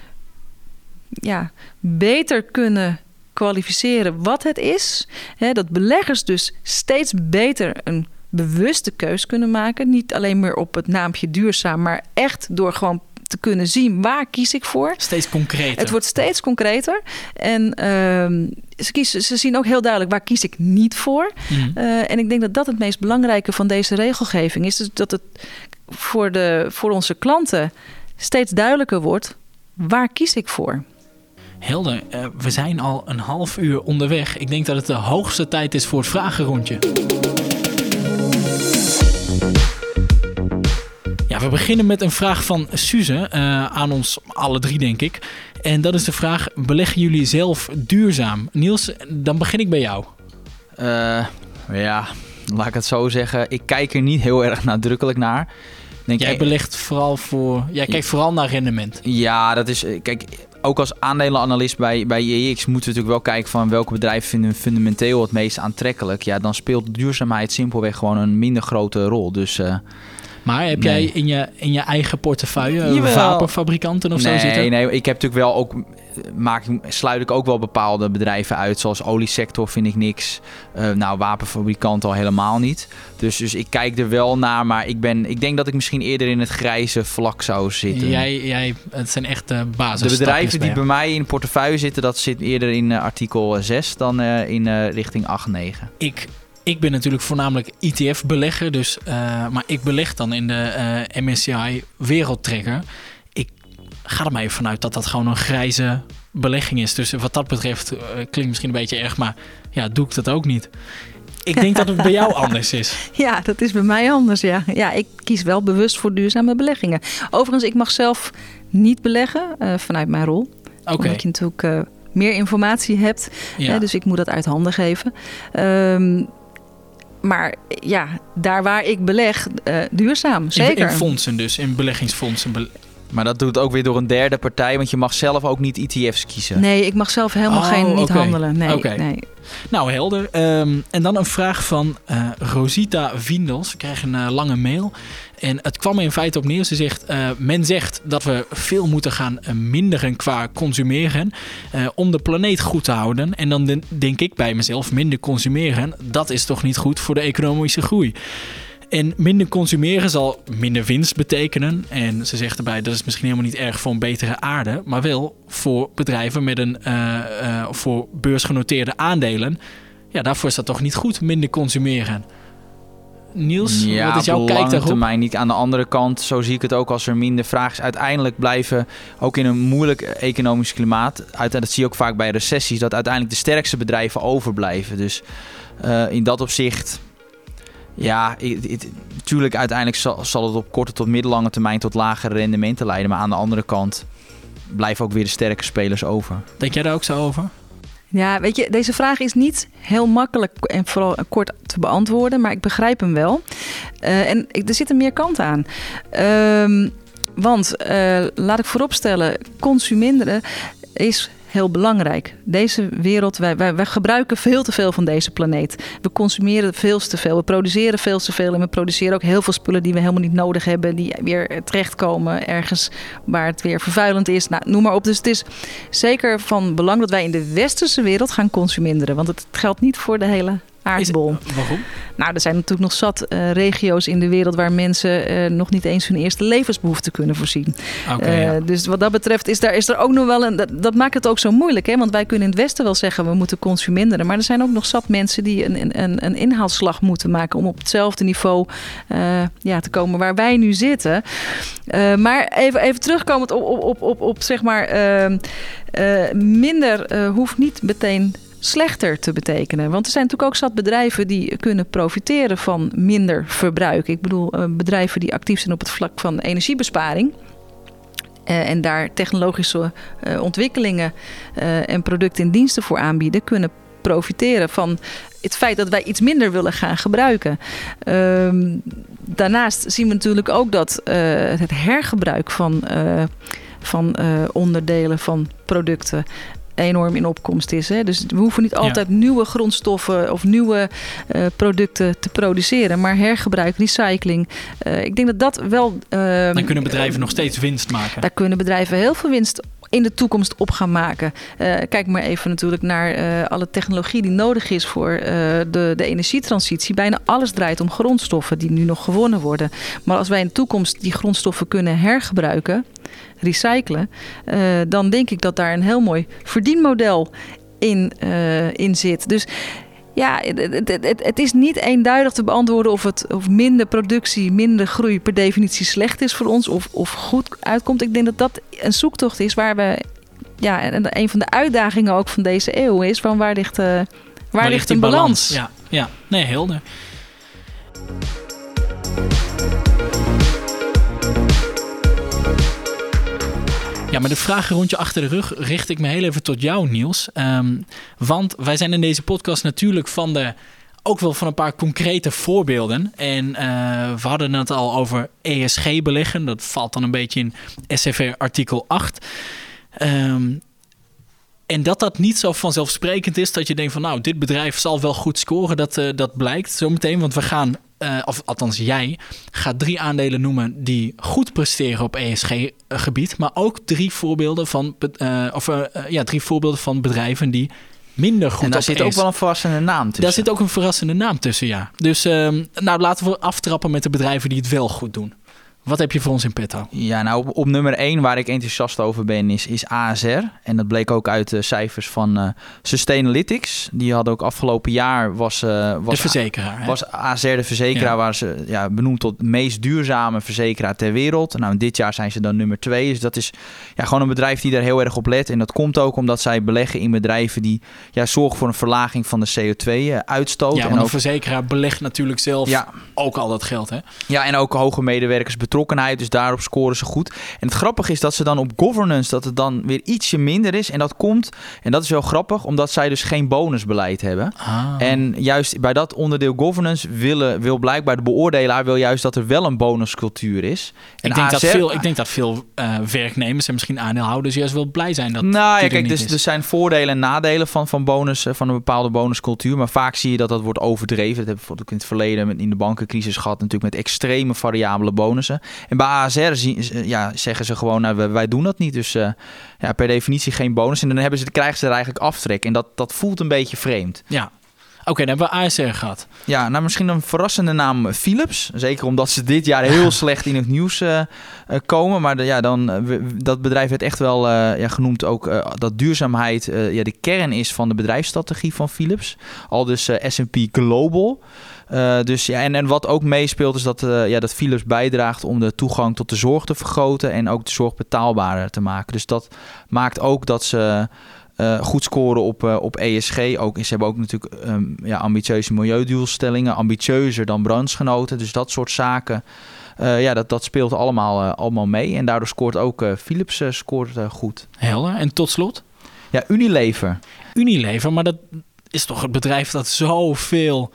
S2: ja, beter kunnen kwalificeren wat het is. Dat beleggers dus steeds beter een bewuste keus kunnen maken. Niet alleen meer op het naampje duurzaam, maar echt door gewoon te kunnen zien waar kies ik voor.
S1: Steeds concreter.
S2: Het wordt steeds concreter. En ehm, ze, kiezen, ze zien ook heel duidelijk waar kies ik niet voor.
S1: Mhm.
S2: Uh, en ik denk dat dat het meest belangrijke van deze regelgeving is. Dus dat het voor, de, voor onze klanten steeds duidelijker wordt waar kies ik voor.
S1: Helder, uh, we zijn al een half uur onderweg. Ik denk dat het de hoogste tijd is voor het vragenrondje. Ja, we beginnen met een vraag van Suze uh, aan ons alle drie, denk ik. En dat is de vraag: beleggen jullie zelf duurzaam? Niels, dan begin ik bij jou.
S3: Uh, ja, laat ik het zo zeggen. Ik kijk er niet heel erg nadrukkelijk naar.
S1: Denk, jij belegt vooral voor. Jij kijkt vooral naar rendement.
S3: Ja, dat is. Kijk, ook als aandelenanalist bij, bij EX moeten we natuurlijk wel kijken van welke bedrijven vinden fundamenteel het meest aantrekkelijk. Ja, dan speelt duurzaamheid simpelweg gewoon een minder grote rol. Dus. Uh,
S1: maar heb nee. jij in je, in je eigen portefeuille Jawel. wapenfabrikanten of
S3: nee,
S1: zo zitten?
S3: Nee, ik heb natuurlijk wel ook maak, sluit ik ook wel bepaalde bedrijven uit. Zoals oliesector vind ik niks. Uh, nou, wapenfabrikant al helemaal niet. Dus, dus ik kijk er wel naar. Maar ik, ben, ik denk dat ik misschien eerder in het grijze vlak zou zitten.
S1: Jij, jij, het zijn echt uh, basis.
S3: De bedrijven die bij mij in portefeuille zitten, dat zit eerder in uh, artikel 6 dan in richting 8, 9.
S1: Ik ik ben natuurlijk voornamelijk ETF-belegger, dus, uh, maar ik beleg dan in de uh, MSCI Wereldtrekker. Ik ga er maar even vanuit dat dat gewoon een grijze belegging is. Dus wat dat betreft uh, klinkt misschien een beetje erg, maar ja, doe ik dat ook niet. Ik denk dat het bij jou anders is.
S2: Ja, dat is bij mij anders, ja. Ja, ik kies wel bewust voor duurzame beleggingen. Overigens, ik mag zelf niet beleggen vanuit mijn rol.
S1: Oké.
S2: Okay. Omdat je natuurlijk meer informatie hebt. Ja. Hè, dus ik moet dat uit handen geven. Um, maar ja, daar waar ik beleg, uh, duurzaam, zeker.
S1: In, in, fondsen dus, in beleggingsfondsen. Be
S3: maar dat doet ook weer door een derde partij, want je mag zelf ook niet ETF's kiezen.
S2: Nee, ik mag zelf helemaal
S1: oh,
S2: geen niet
S1: okay.
S2: handelen. Nee,
S1: okay.
S2: nee.
S1: Nou, helder. Um, en dan een vraag van uh, Rosita Vindels. Ik krijg een uh, lange mail. En het kwam in feite op neer. Ze zegt, uh, men zegt dat we veel moeten gaan minderen qua consumeren. om de planeet goed te houden. En dan denk ik bij mezelf, minder consumeren. Dat is toch niet goed voor de economische groei. En minder consumeren zal minder winst betekenen. En ze zegt erbij dat is misschien helemaal niet erg voor een betere aarde. Maar wel voor bedrijven met een voor beursgenoteerde aandelen. Ja, daarvoor is dat toch niet goed, minder consumeren. Niels,
S3: ja,
S1: wat is jouw kijk daarop?
S3: termijn niet. Aan de andere kant, zo zie ik het ook als er minder vraag is. Uiteindelijk blijven, ook in een moeilijk economisch klimaat... dat zie je ook vaak bij recessies... dat uiteindelijk de sterkste bedrijven overblijven. Dus uh, in dat opzicht... Ja, natuurlijk uiteindelijk zal, zal, het op korte tot middellange termijn tot lagere rendementen leiden. Maar aan de andere kant blijven ook weer de sterke spelers over.
S1: Denk jij daar ook zo over?
S2: Ja, weet je, deze vraag is niet heel makkelijk en vooral kort te beantwoorden, maar ik begrijp hem wel. Uh, en er zitten meer kanten aan. Um, want uh, laat ik vooropstellen, consuminderen is heel belangrijk. Deze wereld, wij, wij, wij, gebruiken veel te veel van deze planeet. We consumeren veel te veel. We produceren veel te veel. En we produceren ook heel veel spullen die we helemaal niet nodig hebben. Die weer terechtkomen ergens waar het weer vervuilend is. Nou, noem maar op. Dus het is zeker van belang dat wij in de westerse wereld gaan consuminderen. Want het geldt niet voor de hele aardbol.
S1: Is, waarom?
S2: Nou, er zijn natuurlijk nog zat uh, regio's in de wereld waar mensen uh, nog niet eens hun eerste levensbehoeften kunnen voorzien.
S1: Okay,
S2: ja. Dus wat dat betreft is, daar, is er ook nog wel een. Dat, dat, maakt het ook zo moeilijk, hè? Want wij kunnen in het Westen wel zeggen we moeten consuminderen. Maar er zijn ook nog zat mensen die een, een, een inhaalslag moeten maken om op hetzelfde niveau ja, te komen waar wij nu zitten. maar even, even terugkomend op, op, op, op, op zeg maar. minder hoeft niet meteen slechter te betekenen. Want er zijn natuurlijk ook zat bedrijven die kunnen profiteren van minder verbruik. Ik bedoel, bedrijven die actief zijn op het vlak van energiebesparing. Uh, en daar technologische uh, ontwikkelingen en producten en diensten voor aanbieden, kunnen profiteren van het feit dat wij iets minder willen gaan gebruiken. Uh, daarnaast zien we natuurlijk ook dat het hergebruik van, van onderdelen van producten enorm in opkomst is. Hè? Dus we hoeven niet altijd ja. nieuwe grondstoffen of nieuwe uh, producten te produceren, maar hergebruik, recycling. Uh, ik denk dat dat wel. Uh,
S1: Dan kunnen bedrijven nog steeds winst maken.
S2: Daar kunnen bedrijven heel veel winst in de toekomst op gaan maken. Uh, kijk maar even natuurlijk naar uh, alle technologie die nodig is voor uh, de, de energietransitie. Bijna alles draait om grondstoffen die nu nog gewonnen worden. Maar als wij in de toekomst die grondstoffen kunnen hergebruiken, recyclen, dan denk ik dat daar een heel mooi verdienmodel in, in zit. Dus ja, het, het, het, is niet eenduidig te beantwoorden of, het, of minder productie, minder groei per definitie slecht is voor ons of, of goed uitkomt. Ik denk dat dat een zoektocht is waar we, ja, en een van de uitdagingen ook van deze eeuw is van waar ligt, uh, waar, waar ligt een balans? balans?
S1: Ja, ja, nee, helder. Ja, maar de vragen rond je achter de rug richt ik me heel even tot jou, Niels. Ehm, want wij zijn in deze podcast natuurlijk van de ook wel van een paar concrete voorbeelden. En uh, we hadden het al over ESG beleggen. Dat valt dan een beetje in SFR artikel 8. Um, ehm, en dat dat niet zo vanzelfsprekend is dat je denkt van nou, dit bedrijf zal wel goed scoren. Dat, uh, dat blijkt zometeen. Want we gaan uh, of althans jij, gaat drie aandelen noemen die goed presteren op ESG-gebied, maar ook drie voorbeelden van, uh, of, uh, ja, drie voorbeelden van bedrijven die minder goed
S3: En daar zit ook wel een verrassende naam tussen.
S1: Daar zit ook een verrassende naam tussen, ja. Dus uh, nou, laten we aftrappen met de bedrijven die het wel goed doen. Wat heb je voor ons in petto?
S3: Ja, nou op, op nummer 1 waar ik enthousiast over ben is, is ASR. En dat bleek ook uit de cijfers van uh, Sustainalytics. Die hadden ook afgelopen jaar was... Uh, was
S1: de verzekeraar.
S3: Was ASR de verzekeraar waar ze ja, benoemd tot meest duurzame verzekeraar ter wereld. Nou, dit jaar zijn ze dan nummer 2. Dus dat is ja, gewoon een bedrijf die daar heel erg op let. En dat komt ook omdat zij beleggen in bedrijven die ja, zorgen voor een verlaging van de CO2-uitstoot.
S1: Ja, en ook, een verzekeraar belegt natuurlijk zelf ja. ook al dat geld, hè?
S3: Ja, en ook hoge medewerkers betrokken betrokkenheid. Dus daarop scoren ze goed. En het grappige is dat ze dan op governance, dat het dan weer ietsje minder is. En dat komt, en dat is wel grappig, omdat zij dus geen bonusbeleid hebben. Ah. En juist bij dat onderdeel governance willen, wil blijkbaar de beoordelaar wil juist dat er wel een bonuscultuur is.
S1: En ik, denk dat veel, ik denk dat veel uh, werknemers en misschien aandeelhouders juist wel blij zijn dat.
S3: Nou ja, kijk, dus, er zijn voordelen en nadelen van, van bonus, van een bepaalde bonuscultuur. Maar vaak zie je dat dat wordt overdreven. Dat hebben we in het verleden in de bankencrisis gehad, natuurlijk met extreme variabele bonussen. En bij ASR ja, zeggen ze gewoon, nou, wij doen dat niet. Dus uh, ja, per definitie geen bonus. En dan hebben ze, krijgen ze er eigenlijk aftrek. En dat, dat voelt een beetje vreemd.
S1: Ja, Oké, dan hebben we ASR gehad.
S3: Ja, nou misschien een verrassende naam Philips. Zeker omdat ze dit jaar heel slecht in het nieuws uh, komen. Maar de, ja, dan, dat bedrijf werd echt wel uh, ja, genoemd ook dat duurzaamheid ja, de kern is van de bedrijfsstrategie van Philips. Al dus S&P Global. Uh, dus ja, en, en wat ook meespeelt is dat, uh, ja, dat Philips bijdraagt om de toegang tot de zorg te vergroten en ook de zorg betaalbaarder te maken. Dus dat maakt ook dat ze uh, goed scoren op, op ESG. Ook, ze hebben ook natuurlijk um, ja, ambitieuze milieudoelstellingen, ambitieuzer dan brandsgenoten. Dus dat soort zaken. ja, dat, dat speelt allemaal, allemaal mee. En daardoor scoort ook Philips scoort, goed.
S1: Helder. En tot slot?
S3: Ja, Unilever.
S1: Unilever, maar dat is toch het bedrijf dat zoveel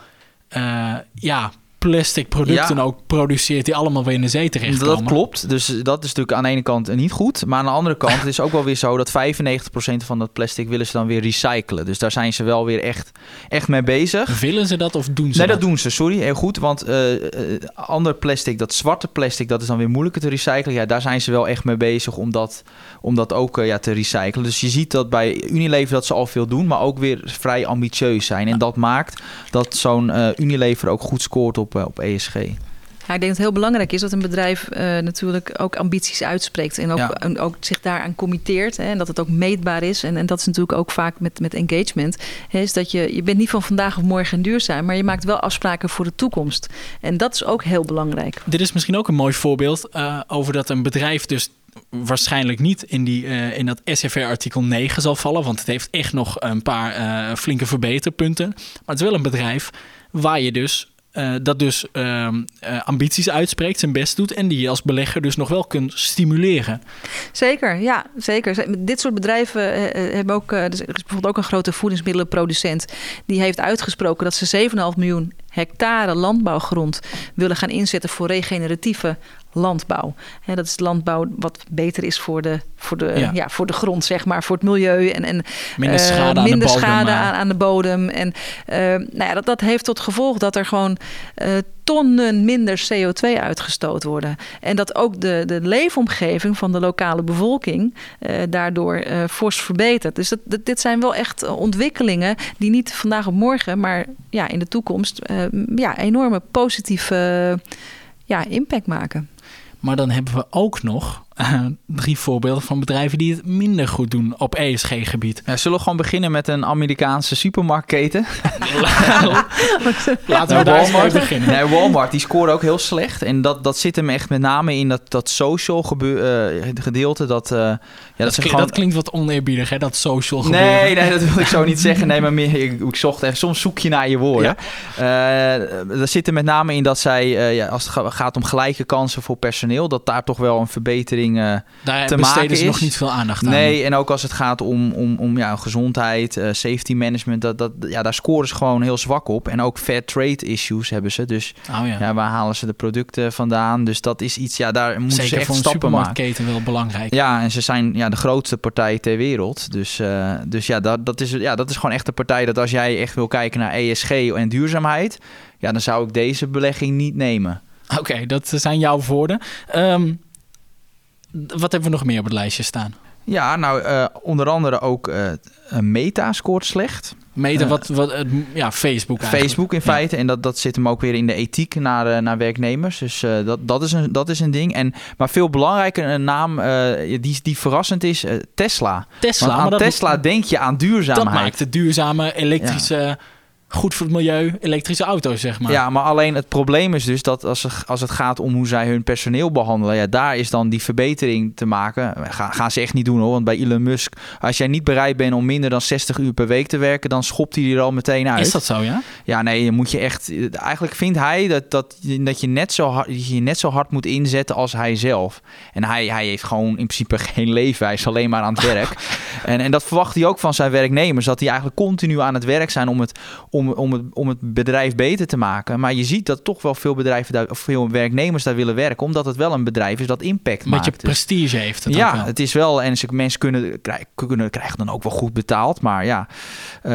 S1: ja, plastic producten ook produceert die allemaal weer in de zee terechtkomen.
S3: Dat klopt. Dus dat is natuurlijk aan de ene kant niet goed. Maar aan de andere kant het is ook wel weer zo dat 95% van dat plastic willen ze dan weer recyclen. Dus daar zijn ze wel weer echt, echt mee bezig.
S1: Willen ze dat of doen ze
S3: Nee,
S1: dat,
S3: doen ze. Sorry, heel goed. Want uh, ander plastic, dat zwarte plastic, dat is dan weer moeilijker te recyclen. Ja, daar zijn ze wel echt mee bezig om dat, om dat ook uh, ja, te recyclen. Dus je ziet dat bij Unilever dat ze al veel doen, maar ook weer vrij ambitieus zijn. En dat maakt dat zo'n Unilever ook goed scoort op op, ESG.
S2: Ja, ik denk dat het heel belangrijk is dat een bedrijf uh, natuurlijk ook ambities uitspreekt en ook, en ook zich daaraan committeert. Hè, en dat het ook meetbaar is. En, en dat is natuurlijk ook vaak met, met engagement. Hè, is dat je, je bent niet van vandaag of morgen duurzaam, maar je maakt wel afspraken voor de toekomst. En dat is ook heel belangrijk.
S1: Dit is misschien ook een mooi voorbeeld uh, over dat een bedrijf dus waarschijnlijk niet in, die, uh, in dat SFR artikel 9 zal vallen. Want het heeft echt nog een paar flinke verbeterpunten. Maar het is wel een bedrijf waar je dus uh, dat dus uh, ambities uitspreekt, zijn best doet en die je als belegger dus nog wel kunt stimuleren.
S2: Zeker, ja, zeker. Dit soort bedrijven uh, hebben ook, er is bijvoorbeeld ook een grote voedingsmiddelenproducent die heeft uitgesproken dat ze 7,5 miljoen hectare landbouwgrond willen gaan inzetten voor regeneratieve landbouw. Hè, dat is landbouw wat beter is voor de, voor de,
S1: Ja.
S2: ja. voor de grond, zeg maar, voor het milieu. En, en
S1: Minder
S2: eh,
S1: schade aan
S2: minder
S1: de bodem.
S2: schade
S1: eh.
S2: aan, aan de bodem. En eh, nou ja, dat, dat heeft tot gevolg dat er gewoon tonnen minder CO2 uitgestoot worden. En dat ook de, de leefomgeving van de lokale bevolking daardoor fors verbetert. Dus dat, dat- dit zijn wel echt ontwikkelingen die niet vandaag op morgen, maar ja, in de toekomst ja, enorme positieve ja, impact maken.
S1: Maar dan hebben we ook nog eh, drie voorbeelden van bedrijven die het minder goed doen op ESG-gebied.
S3: Ja, zullen we gewoon beginnen met een Amerikaanse supermarktketen?
S1: Laten we daar eens mee beginnen.
S3: Nee, Walmart die scoorde ook heel slecht. En dat, dat zit hem echt met name in dat, dat social gebeur, eh, gedeelte. Dat, eh, ja, dat,
S1: dat,
S3: ze
S1: kli-
S3: gewoon...
S1: dat klinkt wat oneerbiedig, hè? Dat social gebeuren.
S3: Nee, nee, dat wil ik zo niet zeggen. Nee, maar meer, ik, ik zocht even. Soms zoek je naar je woorden. Eh dat zit er met name in dat zij, eh, ja, als het ga- gaat om gelijke kansen voor personeel, dat daar toch wel een verbetering.
S1: Daar
S3: te maken
S1: ze
S3: is.
S1: nog niet veel aandacht aan.
S3: nee, en ook als het gaat om, om, om ja, gezondheid, eh, safety management, dat, dat, ja, daar scoren ze gewoon heel zwak op. En ook fair trade issues hebben ze. Dus
S1: Oh ja.
S3: ja, waar halen ze de producten vandaan? Dus dat is iets, ja, daar moeten ze
S1: Zeker
S3: echt
S1: voor een
S3: stappen maken.
S1: supermarktketen wel belangrijk.
S3: Ja, en ze zijn ja, de grootste partij ter wereld. Dus, eh, dus ja, dat, dat is, ja, dat is gewoon echt de partij dat als jij echt wil kijken naar ESG en duurzaamheid, ja, dan zou ik deze belegging niet nemen.
S1: Oké, dat zijn jouw woorden. Ehm, wat hebben we nog meer op het lijstje staan?
S3: Ja, nou, eh, onder andere ook eh, Meta scoort slecht. Eh,
S1: wat, wat ja, Facebook eigenlijk.
S3: Facebook in
S1: Ja.
S3: feite. En dat, dat zit hem ook weer in de ethiek naar, eh, naar werknemers. Dus eh, dat, dat, is een, dat is een ding. En, maar veel belangrijker, een naam eh, die, die verrassend is, eh, Tesla.
S1: Tesla,
S3: Want
S1: maar
S3: aan
S1: dat,
S3: Tesla denk je aan
S1: dat
S3: duurzaamheid.
S1: maakt de duurzame elektrische, goed voor het milieu, elektrische auto's, zeg maar.
S3: Ja, maar alleen het probleem is dus dat als, er- als het gaat om hoe zij hun personeel behandelen, ja, daar is dan die verbetering te maken. Ga, gaan ze echt niet doen hoor, want bij Elon Musk, als jij niet bereid bent om minder dan 60 uur per week te werken, dan schopt hij er al meteen uit.
S1: Is dat zo, ja?
S3: Ja, nee, je moet je echt. Eigenlijk vindt hij dat, dat, je- dat je, net zo hard, je net zo hard moet inzetten als hij zelf. En hij, hij heeft gewoon in principe geen leven. Hij is alleen maar aan het werk. en, en dat verwacht hij ook van zijn werknemers. Dat die eigenlijk continu aan het werk zijn om het, om, om het, om het bedrijf beter te maken. Maar je ziet dat toch wel veel bedrijven daar, of veel werknemers daar willen werken. Omdat het wel een bedrijf is dat impact
S1: Een beetje
S3: maakt.
S1: Prestige heeft het
S3: ja,
S1: wel.
S3: het is wel. En ze, mensen kunnen, krij- kunnen, krijgen dan ook wel goed betaald. Maar ja, ehm,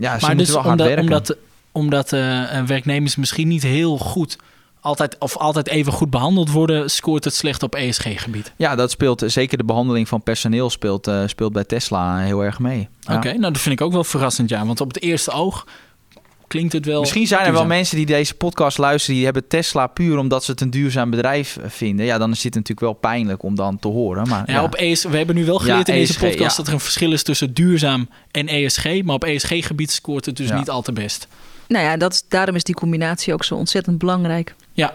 S3: ja ze moeten
S1: dus
S3: wel hard
S1: omdat,
S3: werken.
S1: omdat, omdat eh, werknemers misschien niet heel goed altijd of altijd even goed behandeld worden, scoort het slecht op ESG-gebied.
S3: Ja, dat speelt zeker de behandeling van personeel speelt, eh, speelt bij Tesla heel erg mee. Ja.
S1: Oké, nou dat vind ik ook wel verrassend, ja. Want op het eerste oog klinkt het wel...
S3: Misschien zijn er wel mensen die deze podcast luisteren, die hebben Tesla puur omdat ze het een duurzaam bedrijf vinden. Ja, dan is dit natuurlijk wel pijnlijk om dan te horen. Maar,
S1: Ja,
S3: ja.
S1: op ES, we hebben nu wel geleerd
S3: Ja,
S1: in deze
S3: ESG,
S1: podcast
S3: ja.
S1: dat er een verschil is tussen duurzaam en ESG. Maar op ESG-gebied scoort het dus
S3: Ja.
S1: niet al te best.
S2: Nou ja, dat is, daarom is die combinatie ook zo ontzettend belangrijk.
S1: Ja.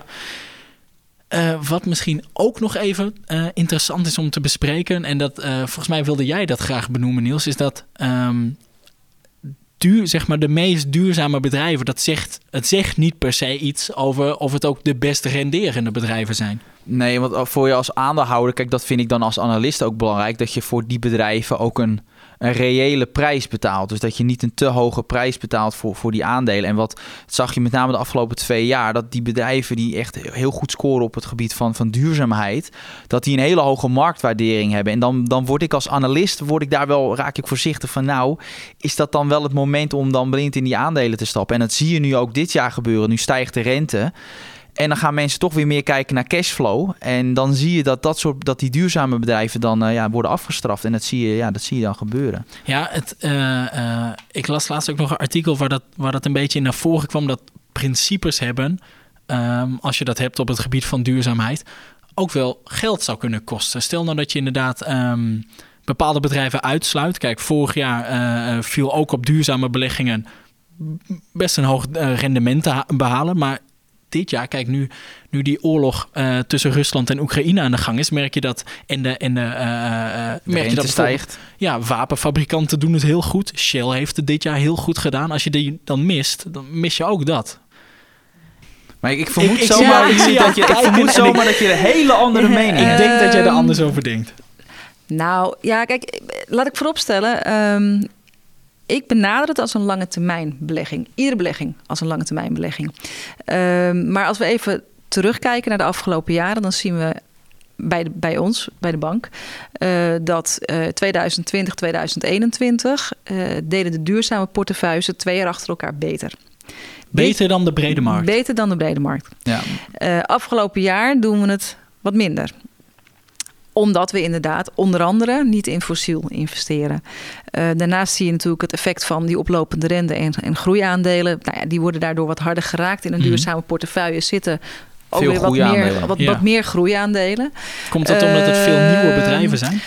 S1: Eh, wat misschien ook nog even eh, interessant is om te bespreken, en dat eh, volgens mij wilde jij dat graag benoemen, Niels, is dat ehm, duur, zeg maar de meest duurzame bedrijven, dat zegt, het zegt niet per se iets over of het ook de best renderende bedrijven zijn.
S3: Nee, want voor je als aandeelhouder, kijk, dat vind ik dan als analist ook belangrijk, dat je voor die bedrijven ook een, een reële prijs betaalt. Dus dat je niet een te hoge prijs betaalt voor, voor die aandelen. En wat zag je met name de afgelopen twee jaar, dat die bedrijven die echt heel goed scoren op het gebied van, van duurzaamheid, dat die een hele hoge marktwaardering hebben. En dan, dan word ik als analist, word ik daar wel, raak ik voorzichtig van, nou, is dat dan wel het moment om dan blind in die aandelen te stappen? En dat zie je nu ook dit jaar gebeuren. Nu stijgt de rente. En dan gaan mensen toch weer meer kijken naar cashflow. En dan zie je dat, dat, soort, dat die duurzame bedrijven dan eh, ja, worden afgestraft. En dat zie, je, ja, dat zie je dan gebeuren.
S1: Ja, het, eh, eh, ik las laatst ook nog een artikel waar dat, waar dat een beetje naar voren kwam. Dat principes hebben, ehm, als je dat hebt op het gebied van duurzaamheid, ook wel geld zou kunnen kosten. Stel nou dat je inderdaad ehm, bepaalde bedrijven uitsluit. Kijk, vorig jaar viel ook op duurzame beleggingen best een hoog rendement te ha- behalen. Maar dit jaar, kijk, nu, nu die oorlog eh, tussen Rusland en Oekraïne aan de gang is, merk je dat. En de, en de, eh, eh,
S3: De
S1: merk je dat
S3: stijgt.
S1: ja, wapenfabrikanten doen het heel goed. Shell heeft het dit jaar heel goed gedaan. Als je die dan mist, dan mis je ook dat.
S3: Maar ik, ik vermoed
S1: Ik- ik
S3: zomaar,
S1: ik
S3: dat je, ik vermoed zomaar dat je een hele andere mening
S1: Ik
S3: hebt.
S1: denk dat jij er
S2: Ehm,
S1: anders over denkt.
S2: Nou ja, kijk, laat ik vooropstellen. ehm ik benader het als een lange termijn belegging. Iedere belegging als een lange termijn belegging. Ehm, maar als we even terugkijken naar de afgelopen jaren, dan zien we bij, de, bij ons, bij de bank, uh, dat uh, 2020, 2021 uh, deden de duurzame portefeuilles twee jaar achter elkaar beter.
S1: Beter dan de brede markt?
S2: Beter dan de brede markt. Ja. Afgelopen jaar doen we het wat minder omdat we inderdaad onder andere niet in fossiel investeren. Uh, daarnaast zie je natuurlijk het effect van die oplopende rente en, en groeiaandelen. Nou ja, die worden daardoor wat harder geraakt. In een mhm. duurzame portefeuille zitten ook weer wat meer, wat, ja. wat meer groeiaandelen.
S1: Komt dat omdat het veel nieuwe bedrijven zijn?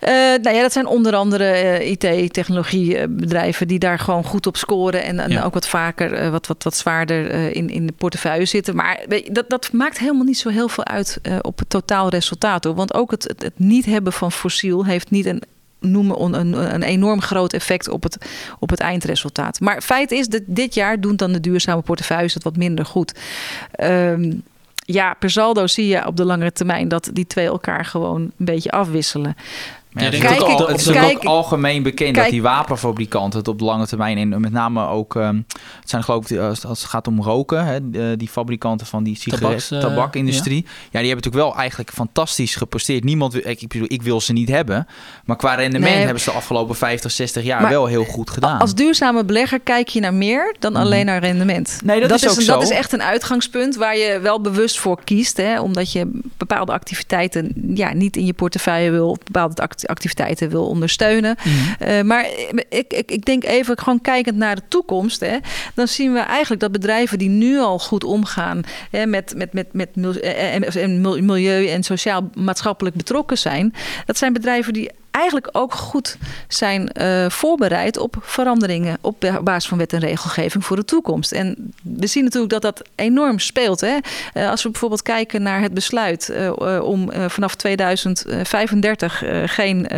S2: Uh, nou ja, dat zijn onder andere uh, IT-technologiebedrijven die daar gewoon goed op scoren en, en ja. ook wat vaker uh, wat, wat, wat zwaarder in, in de portefeuille zitten. Maar dat, dat maakt helemaal niet zo heel veel uit op het totaal resultaat. Hoor. Want ook het, het, het, niet hebben van fossiel heeft niet een noemen een, een enorm groot effect op het, op het eindresultaat. Maar feit is dat dit jaar doen dan de duurzame portefeuilles het wat minder goed. Um, ja, per saldo zie je op de langere termijn dat die twee elkaar gewoon een beetje afwisselen.
S3: Ja, het, ook, is ook algemeen bekend kijk, dat die wapenfabrikanten het op de lange termijn en met name ook, um, het zijn geloof ik, als, het gaat om roken, hè, die fabrikanten van die sigaret, uh, tabakindustrie, ja. ja. die hebben natuurlijk wel eigenlijk fantastisch gepresteerd. Niemand, ik, ik, bedoel, ik wil ze niet hebben, maar qua rendement nee, hebben ze de afgelopen 50, 60 jaar wel heel goed gedaan.
S2: Als duurzame belegger kijk je naar meer dan mm. alleen naar rendement.
S3: Nee, dat, dat is, ook
S2: een,
S3: zo.
S2: Dat is echt een uitgangspunt waar je wel bewust voor kiest, hè, omdat je bepaalde activiteiten ja, niet in je portefeuille wil, bepaalde activiteiten wil ondersteunen. Mm. Uh, maar ik, ik, ik denk even gewoon kijkend naar de toekomst. Hè, dan zien we eigenlijk dat bedrijven die nu al goed omgaan hè, met, met, met, met milieu en sociaal-maatschappelijk betrokken zijn. Dat zijn bedrijven die eigenlijk ook goed zijn uh, voorbereid op veranderingen op basis van wet en regelgeving voor de toekomst. En we zien natuurlijk dat dat enorm speelt. Hè? Uh, als we bijvoorbeeld kijken naar het besluit uh, om vanaf 2035 geen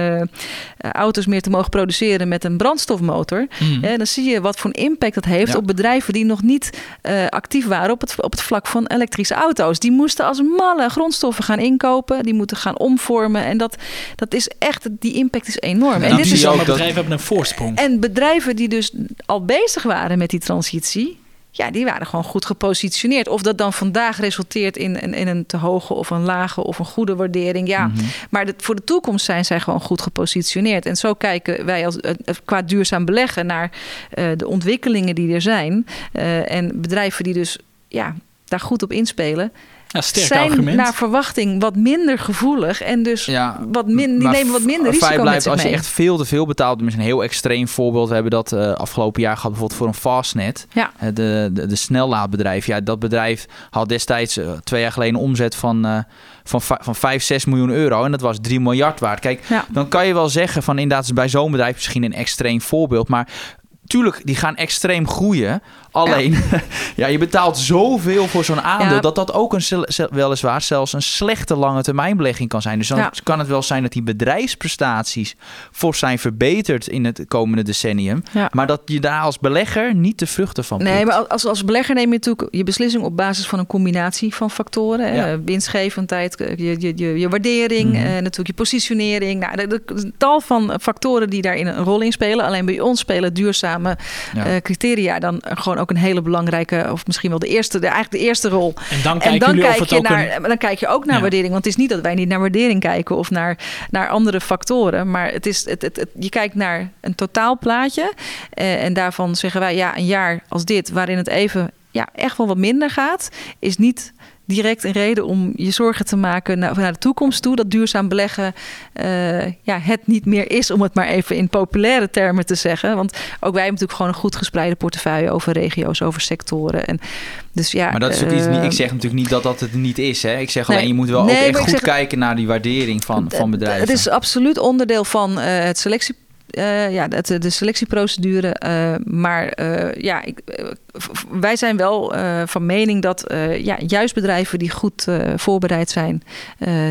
S2: auto's meer te mogen produceren met een brandstofmotor, mm. dan zie je wat voor een impact dat heeft ja. op bedrijven die nog niet actief waren op het, op het vlak van elektrische auto's. Die moesten als malle grondstoffen gaan inkopen, die moeten gaan omvormen. En dat, dat is echt die impact is enorm.
S1: en dit is ook bedrijven hebben een voorsprong.
S2: En bedrijven die dus al bezig waren met die transitie, ja, die waren gewoon goed gepositioneerd. Of dat dan vandaag resulteert in, in, in een te hoge of een lage of een goede waardering. Ja, mm -hmm. maar de, voor de toekomst zijn zij gewoon goed gepositioneerd. En zo kijken wij als, uh, qua duurzaam beleggen naar uh, de ontwikkelingen die er zijn. Uh, en bedrijven die dus ja, daar goed op inspelen.
S1: Ja,
S2: zijn
S1: argument.
S2: naar verwachting wat minder gevoelig en dus ja, wat min, die nemen wat minder risico
S3: blijft,
S2: Als
S3: je echt veel te veel betaalt, is een heel extreem voorbeeld. We hebben dat uh, afgelopen jaar gehad bijvoorbeeld voor een Fastnet.
S2: Ja.
S3: Uh, de, de, de snellaadbedrijf. Ja, dat bedrijf had destijds uh, twee jaar geleden een omzet van, van, van 5, 6 miljoen euro. En dat was 3 miljard waard. Kijk,
S2: ja.
S3: dan kan je wel zeggen van inderdaad bij zo'n bedrijf misschien een extreem voorbeeld. Maar tuurlijk, die gaan extreem groeien. Alleen, ja, ja je betaalt zoveel voor zo'n aandeel... Ja. dat dat ook een, weliswaar zelfs een slechte lange termijnbelegging kan zijn. Dus dan ja. kan het wel zijn dat die bedrijfsprestaties... fors zijn verbeterd in het komende decennium. Maar dat je daar als belegger niet de vruchten van
S2: Nee, maar als, als belegger neem je natuurlijk je beslissing... op basis van een combinatie van factoren. Hè? Winstgevendheid, je, je, je, je waardering, mm. uh, natuurlijk je positionering. Nou, de, de, de, tal van factoren die daarin een rol in spelen. Alleen bij ons spelen duurzame uh, criteria... dan gewoon ook een hele belangrijke, of misschien wel de eerste, de, eigenlijk de eerste rol.
S1: En dan, en dan kijk
S2: je naar,
S1: een...
S2: dan kijk je ook naar ja. waardering. Want het is niet dat wij niet naar waardering kijken of naar, naar andere factoren. Maar het is, het, het, het je kijkt naar een totaalplaatje. Uh, en daarvan zeggen wij, ja, een jaar als dit, waarin het even ja, echt wel wat minder gaat, is niet direct een reden om je zorgen te maken naar, naar de toekomst toe. Dat duurzaam beleggen uh, ja, het niet meer is, om het maar even in populaire termen te zeggen. Want ook wij hebben natuurlijk gewoon een goed gespreide portefeuille over regio's, over sectoren. En dus ja,
S3: maar dat is ook iets, uh, ik zeg natuurlijk niet dat dat het niet is. Hè? Ik zeg alleen, nee, je moet wel nee, ook echt goed zeg, kijken naar die waardering van, van bedrijven.
S2: Het is absoluut onderdeel van uh, het selectie uh, ja, de, selectieprocedure. Uh, maar uh, ja, ik, wij zijn wel van mening dat ja, juist bedrijven die goed voorbereid zijn,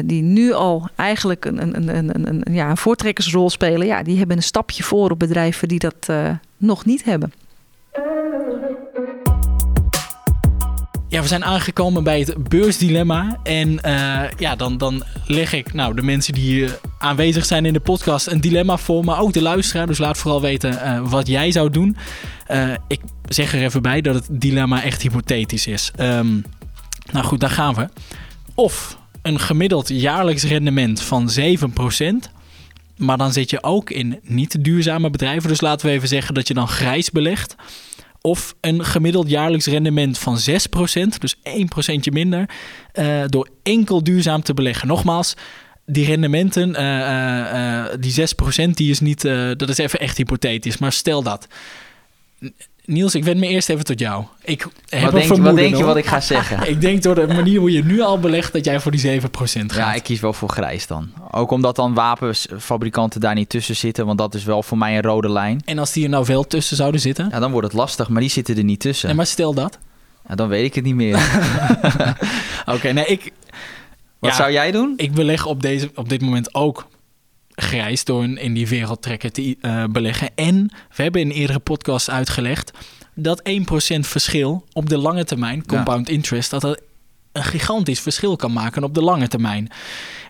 S2: die nu al eigenlijk een, een, een, een, een, ja, een voortrekkersrol spelen, ja, die hebben een stapje voor op bedrijven die dat nog niet hebben.
S1: Ja, we zijn aangekomen bij het beursdilemma. En uh, ja, dan, dan leg ik nou, de mensen die uh, aanwezig zijn in de podcast een dilemma voor, maar ook de luisteraar. Dus laat vooral weten uh, wat jij zou doen. ik zeg er even bij dat het dilemma echt hypothetisch is. Um, Nou goed, daar gaan we. Of een gemiddeld jaarlijks rendement van 7%. Maar dan zit je ook in niet duurzame bedrijven. Dus laten we even zeggen dat je dan grijs belegt. Of een gemiddeld jaarlijks rendement van 6%, dus 1% minder, uh, door enkel duurzaam te beleggen. Nogmaals, die rendementen, uh, uh, die 6%, die is niet, dat is even echt hypothetisch. Maar stel dat. Niels, ik wend me eerst even tot jou. Ik heb
S3: wat, denk, wat denk je wat ik ga zeggen?
S1: ik denk door de manier hoe je nu al belegt dat jij voor die 7% gaat.
S3: Ja, ik kies wel voor grijs dan. Ook omdat dan wapenfabrikanten daar niet tussen zitten, want dat is wel voor mij een rode lijn.
S1: En als die er nou wel tussen zouden zitten?
S3: Ja, dan wordt het lastig, maar die zitten er niet tussen.
S1: Nee, maar stel dat.
S3: Ja, dan weet ik het niet meer.
S1: Oké, nee, ik...
S3: Wat zou jij doen?
S1: Ik beleg op, deze, op dit moment ook grijs door in die wereldtrekker te uh, beleggen. En we hebben in eerdere podcasts uitgelegd dat 1% verschil op de lange termijn, compound interest, dat dat een gigantisch verschil kan maken op de lange termijn.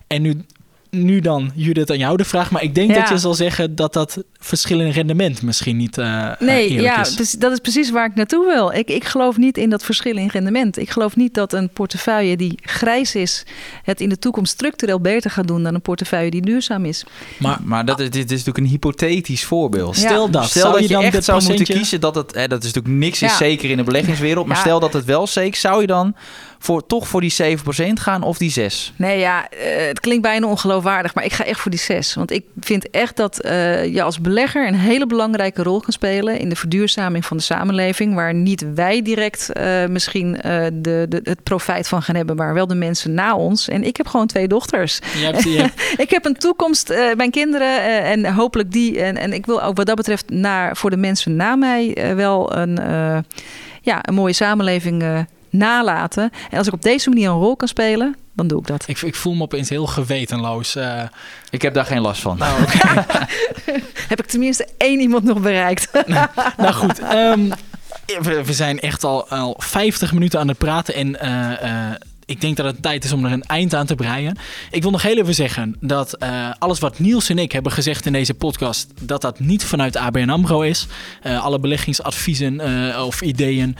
S1: En nu nu dan, Judith, aan jou de vraag. Maar ik denk dat je zal zeggen dat dat verschil in rendement misschien niet uh,
S2: nee, ja,
S1: is.
S2: dat is precies waar ik naartoe wil. Ik, ik geloof niet in dat verschil in rendement. Ik geloof niet dat een portefeuille die grijs is... het in de toekomst structureel beter gaat doen... dan een portefeuille die duurzaam is.
S3: Maar, maar dat is, dit is natuurlijk een hypothetisch voorbeeld.
S1: Stel dat.
S3: Stel dat je, dan echt zou moeten kiezen dat het... Hè, dat is natuurlijk niks is zeker in de beleggingswereld. Maar stel dat het wel zeker... zou je dan voor, toch voor die 7% gaan of die 6?
S2: Nee, ja, uh, het klinkt bijna ongeloofwaardig, maar ik ga echt voor die 6. Want ik vind echt dat uh, je als belegger een hele belangrijke rol kan spelen in de verduurzaming van de samenleving. Waar niet wij direct uh, misschien de, de, het profijt van gaan hebben, maar wel de mensen na ons. En ik heb gewoon twee dochters.
S1: Je hebt, je hebt...
S2: ik heb een toekomst, mijn kinderen, en hopelijk die. En, en ik wil ook wat dat betreft naar, voor de mensen na mij wel een, ja, een mooie samenleving nalaten. En als ik op deze manier een rol kan spelen, dan doe ik dat.
S1: Ik, ik voel me opeens heel gewetenloos. Uh...
S3: Ik heb daar geen last van.
S1: Nou, okay.
S2: heb ik tenminste één iemand nog bereikt.
S1: nou, nou, goed. Um, we, we, zijn echt al, al 50 minuten aan het praten. En uh, uh, ik denk dat het tijd is om er een eind aan te breien. Ik wil nog heel even zeggen dat uh, alles wat Niels en ik hebben gezegd in deze podcast, dat dat niet vanuit ABN AMRO is. Uh, alle beleggingsadviezen uh, of ideeën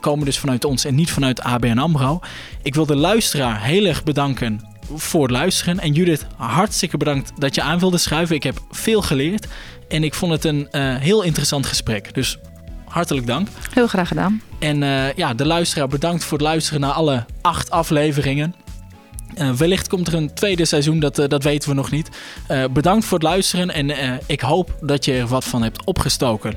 S1: komen dus vanuit ons en niet vanuit ABN AMRO. Ik wil de luisteraar heel erg bedanken voor het luisteren. En Judith, hartstikke bedankt dat je aan wilde schuiven. Ik heb veel geleerd en ik vond het een heel interessant gesprek. Dus hartelijk dank.
S2: Heel graag gedaan.
S1: En uh, ja, de luisteraar bedankt voor het luisteren naar alle acht afleveringen. Uh, wellicht komt er een tweede seizoen, dat, uh, dat weten we nog niet. bedankt voor het luisteren en ik hoop dat je er wat van hebt opgestoken.